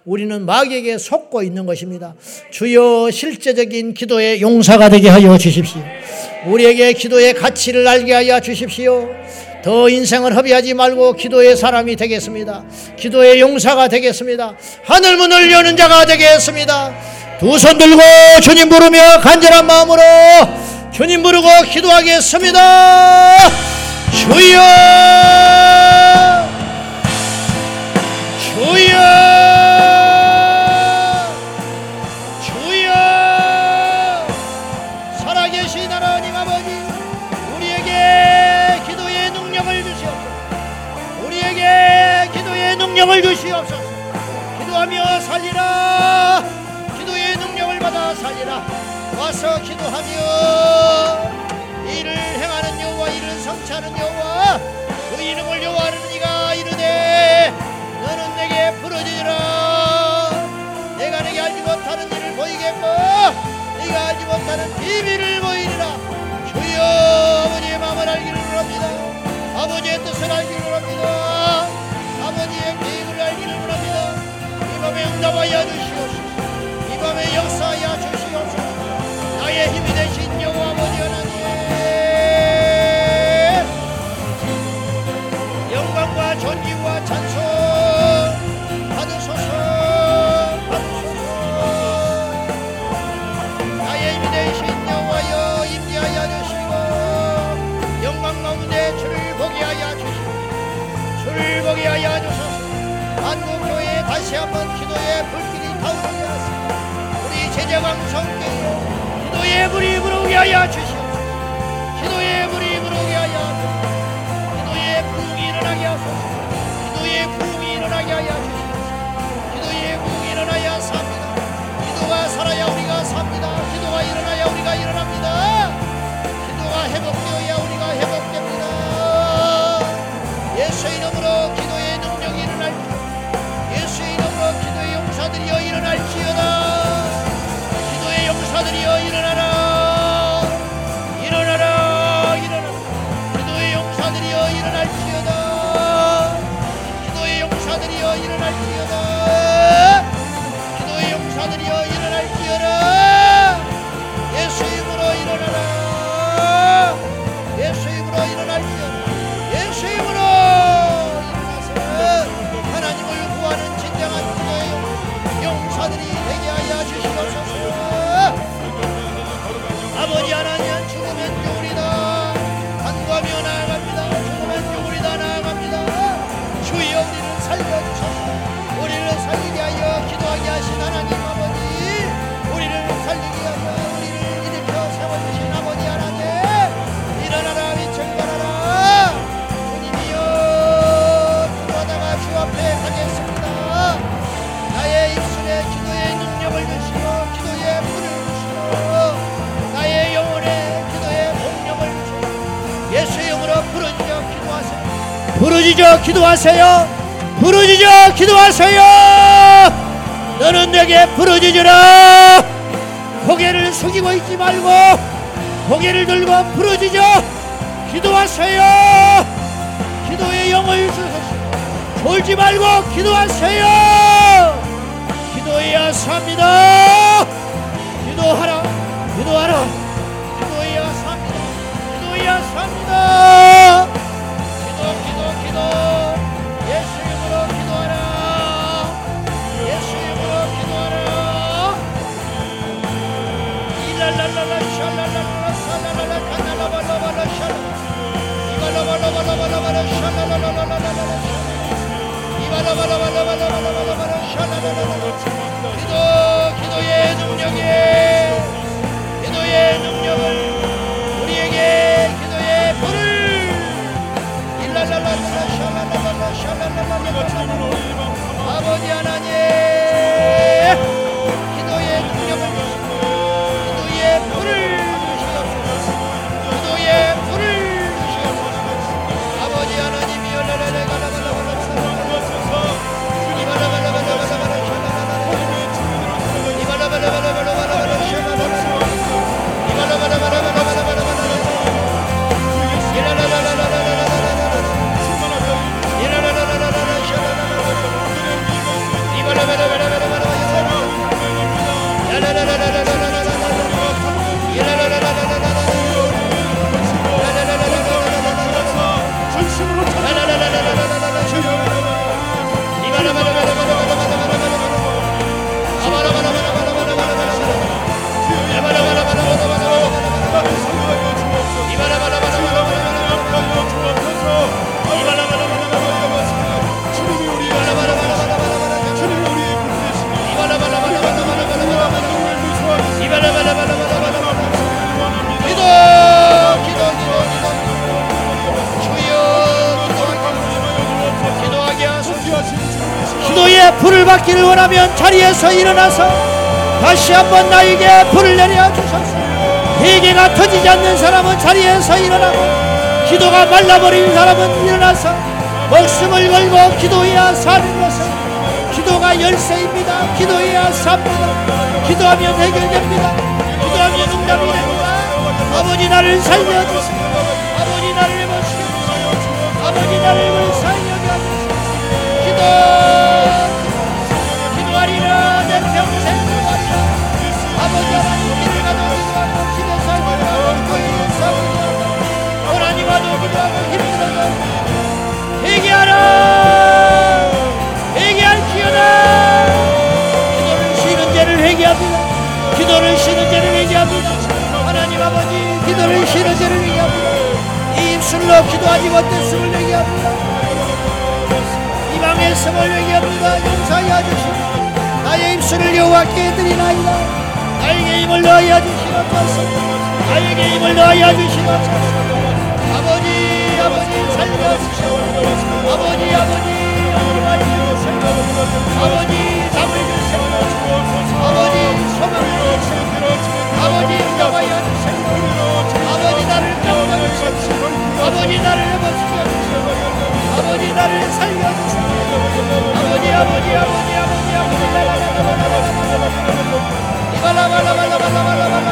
우리는 마귀에게 속고 있는 것입니다. 주여 실제적인 기도의 용사가 되게 하여 주십시오. 우리에게 기도의 가치를 알게 하여 주십시오. 더 인생을 허비하지 말고 기도의 사람이 되겠습니다. 기도의 용사가 되겠습니다. 하늘 문을 여는 자가 되겠습니다. 두 손 들고 주님 부르며 간절한 마음으로 주님 부르고 기도하겠습니다. 주여! 주여! 주여! 살아계신 하나님 아버지 우리에게 기도의 능력을 주시옵소서. 우리에게 기도의 능력을 주시옵소서. 기도하며 살리라 받아 살리라. 와서 기도하며 이를 행하는 여호와 이를 성취하는 여호와 그 이름을 여호와는 이가 이르되 너는 내게 부르짖으라. 내가 내게 알지 못하는 일을 보이겠고 네가 알지 못하는 비밀을 보이리라. 주여 아버지의 마음을 알기를 원합니다. 아버지의 뜻을 알기를 원합니다. 아버지의 계획을 알기를 원합니다. 이 밤에 응답하여 주시옵소서 밤에 역사하여 주시옵소서. 나의 힘이 되신 여호와 아버지 하나님. 영광과 존귀와 찬송 받으소서 받으소서. 나의 힘이 되신 여호와여 임재하여 주시고 영광 가운데 주를 보게 하여 주시고 주를 보게 하여 주소서. 한국교회 다시 한번 기도의 불길이 타오르게 하소서 제자강 성경으로 기도의 불이 불어 오게 하여 주시옵소서. 기도의 불이 불어 오게 하여 주시옵소서. 기도의 부흥이 일어나게 하소서. 기도의 부흥이 일어나게 하여 주시옵소서. 기도의 부흥이 일어나야 삽니다. 기도가 살아야 우리가 삽니다. 기도가 일어나야 우리가 일어납니다. 기도가 회복되어야 우리가 회복됩니다. 예수 이 용사들이여 일어 아버지 하나님 죽으면 교리다. 살려주소서 우리를 살리게 하여 기도하게 하신 하나님 부르짖어 기도하세요. 부르짖어 기도하세요. 너는 내게 부르짖으라. 고개를 숙이고 있지 말고 고개를 들고 부르짖어 기도하세요. 기도의 영을 주소서. 졸지 말고 기도하세요. 기도해야 삽니다. 기도하라. 기도하라. 기도해야 삽니다. 기도해야 삽니다 기도 기도의 능력에 자리에서 일어나서 다시 한번 나에게 불을 내려 주소서. 회개가 터지지 않는 사람은 자리에서 일어나고 기도가 말라버린 사람은 일어나서 목숨을 걸고 기도해야 사는 것은 기도가 열쇠입니다. 기도해야 삽니다. 기도하면 해결됩니다. 기도하면 응답이 됩니다. 아버지 나를 살려주세요 기도를 쉬는 죄를 회개합니다 하나님 아버지 기도를 쉬는 죄를 회개합니다 이 입술로 기도하지 못했음을 회개합니다. 이방했음을 회개합니다. 용서하여 주시옵소서. 나의 입술을 여호와께 드리나이다. 나에게 힘을 넣어야 주시옵소서. 나에게 힘을 넣어야 주시옵소서. 아버지 아버지 살려주시옵소서. 아버지 아버지 아버지 답을 주시옵소서. 아버지 소망을 아버지 나를 감당하시옵소서 아버지 나를 해보시옵소서 아버지 나를 살려주시옵소서 아버지 아버지 아버지 아버지 아버지 아버지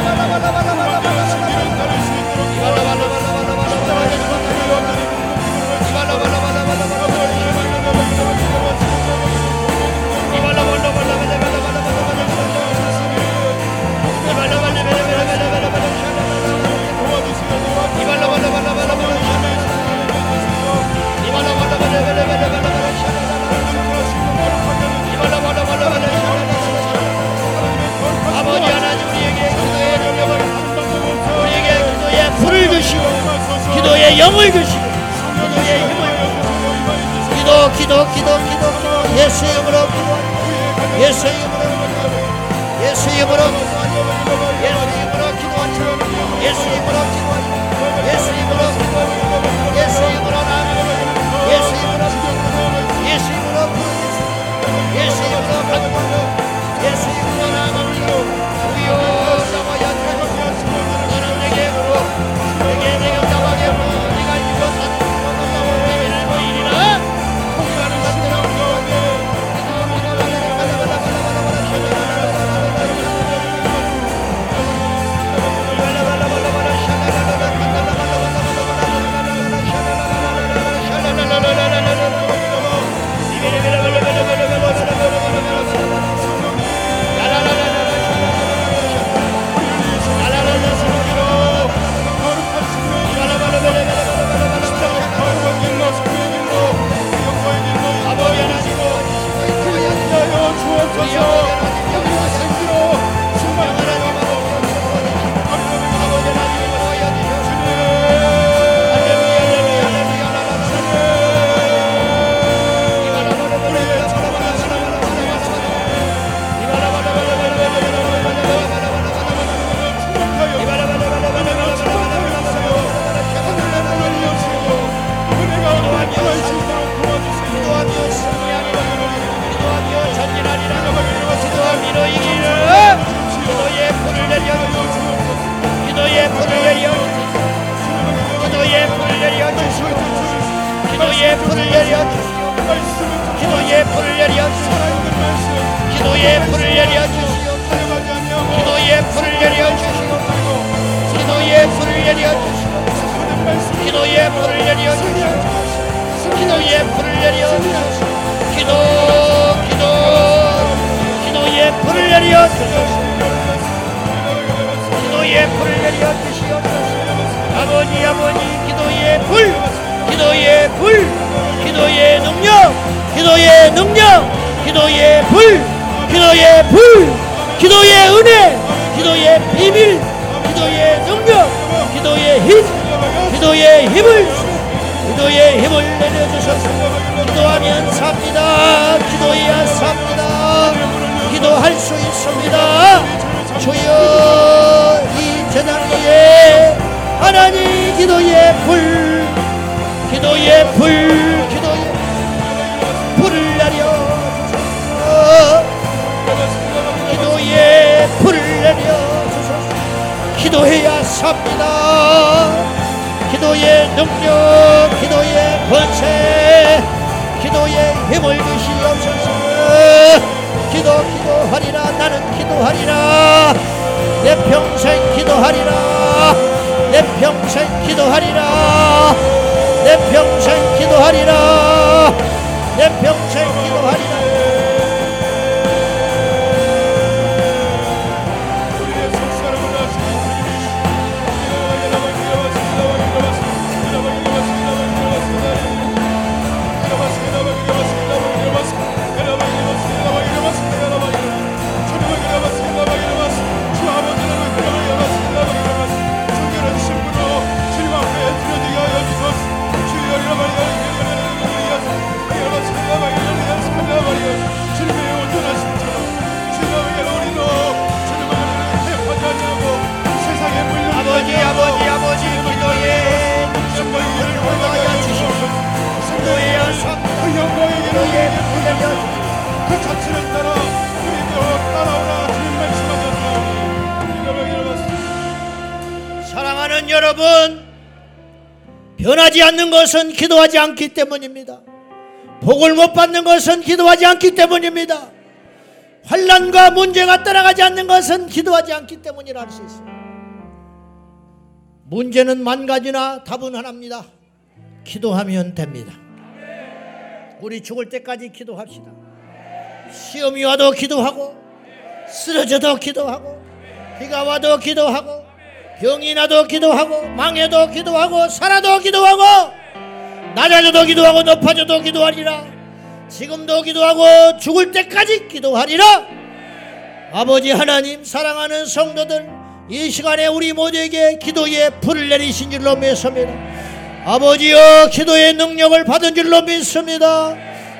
기도의 능력 기도의 불 기도의 불 기도의 은혜 기도의 비밀 기도의 능력 기도의 힘 기도의 힘을 기도의 힘을 내려주셔서 기도하면 삽니다. 기도해야 삽니다. 기도할 수 있습니다. 주여 이 재단 위에 하나님 기도의 불 기도의 불 기도의 불을 내려주소서 기도의 불을 내려주소서 기도해야 삽니다. 기도의 능력 기도의 권세 기도의 힘을 주시옵소서. 기도 기도하리라. 나는 기도하리라. 내 평생 기도하리라. 내 평생 기도하리라. 내 평생 기도하리라 내 평생 기도하리라 여러분, 변하지 않는 것은 기도하지 않기 때문입니다. 복을 못 받는 것은 기도하지 않기 때문입니다. 환란과 문제가 따라가지 않는 것은 기도하지 않기 때문이라 할 수 있습니다. 문제는 만 가지나 답은 하나입니다. 기도하면 됩니다. 우리 죽을 때까지 기도합시다. 시험이 와도 기도하고 쓰러져도 기도하고 비가 와도 기도하고 병이 나도 기도하고 망해도 기도하고 살아도 기도하고 낮아져도 기도하고 높아져도 기도하리라. 지금도 기도하고 죽을 때까지 기도하리라. 아버지 하나님 사랑하는 성도들 이 시간에 우리 모두에게 기도의 불을 내리신 줄로 믿습니다. 아버지여 기도의 능력을 받은 줄로 믿습니다.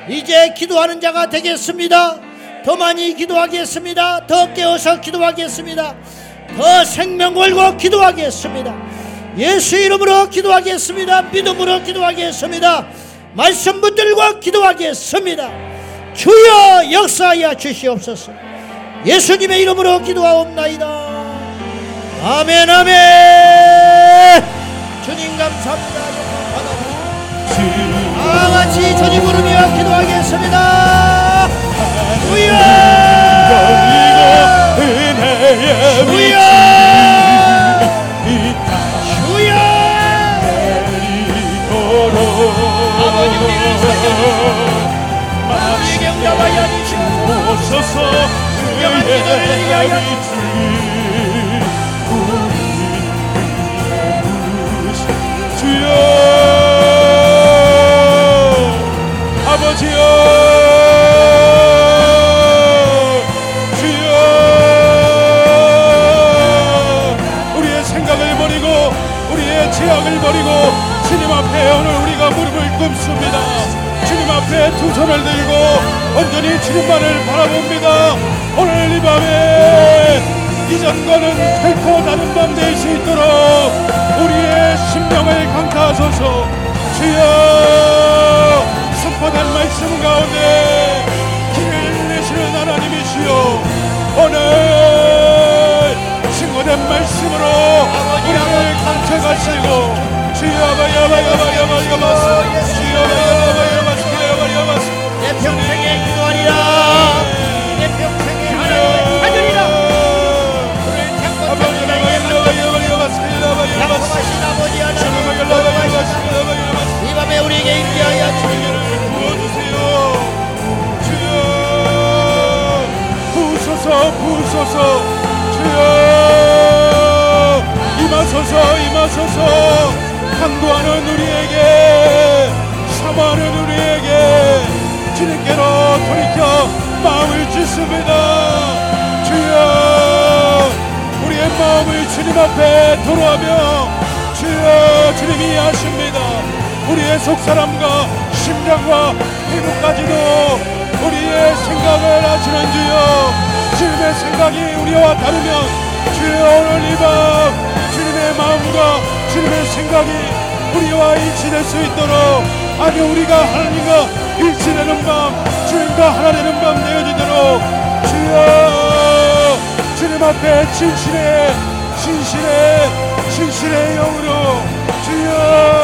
이제 기도하는 자가 되겠습니다. 더 많이 기도하겠습니다. 더 깨어서 기도하겠습니다 더 생명 걸고 기도하겠습니다. 예수 이름으로 기도하겠습니다. 믿음으로 기도하겠습니다. 말씀 붙들고 기도하겠습니다. 주여 역사하여 주시옵소서. 예수님의 이름으로 기도하옵나이다. 아멘 아멘. 주님 감사합니다. 다 같이 저지 부르며 기도하겠습니다. 주여. 주여! 주여! 아버지 우 버리고 주님 앞에 오늘 우리가 무릎을 꿇습니다. 주님 앞에 두 손을 들고 온전히 주님만을 바라봅니다. 오늘 이 밤에 이전과는 결코 다른 밤 될 수 있도록 우리의 심령을 강타하소서. 주여 선포된 말씀 가운데 힘을 내시는 하나님이시여 오늘 복된 말씀으로 우리를 강청하시고 주여 아바 야바 야바 야바 야바 주여 아바 야바 야바 주여 아바 야바 내 평생에 기도하리라 내 평생에 하나님을 찾으리라 오늘 창고창 나의 만족을 아버지 하나님 이 밤에 우리에게 인기하여 주기를 부어주세요 주여 부으소서 부으소서 주여 임하소서 임하소서. 간구하는 우리에게 사모하는 우리에게 주님께로 돌이켜 마음을 주습니다. 주여 우리의 마음을 주님 앞에 도로하며 주여 주님이 아십니다. 우리의 속사람과 심장과 피부까지도 우리의 생각을 아시는 주여 주님의 생각이 우리와 다르면 주여 오늘 이밤 마음과 주님의 생각이 우리와 일치될 수 있도록 아니 우리가 하나님과 일치되는 밤 주님과 하나 되는 밤 되어지도록 주여 주님 앞에 진실의 진실의 진실의 영으로 주여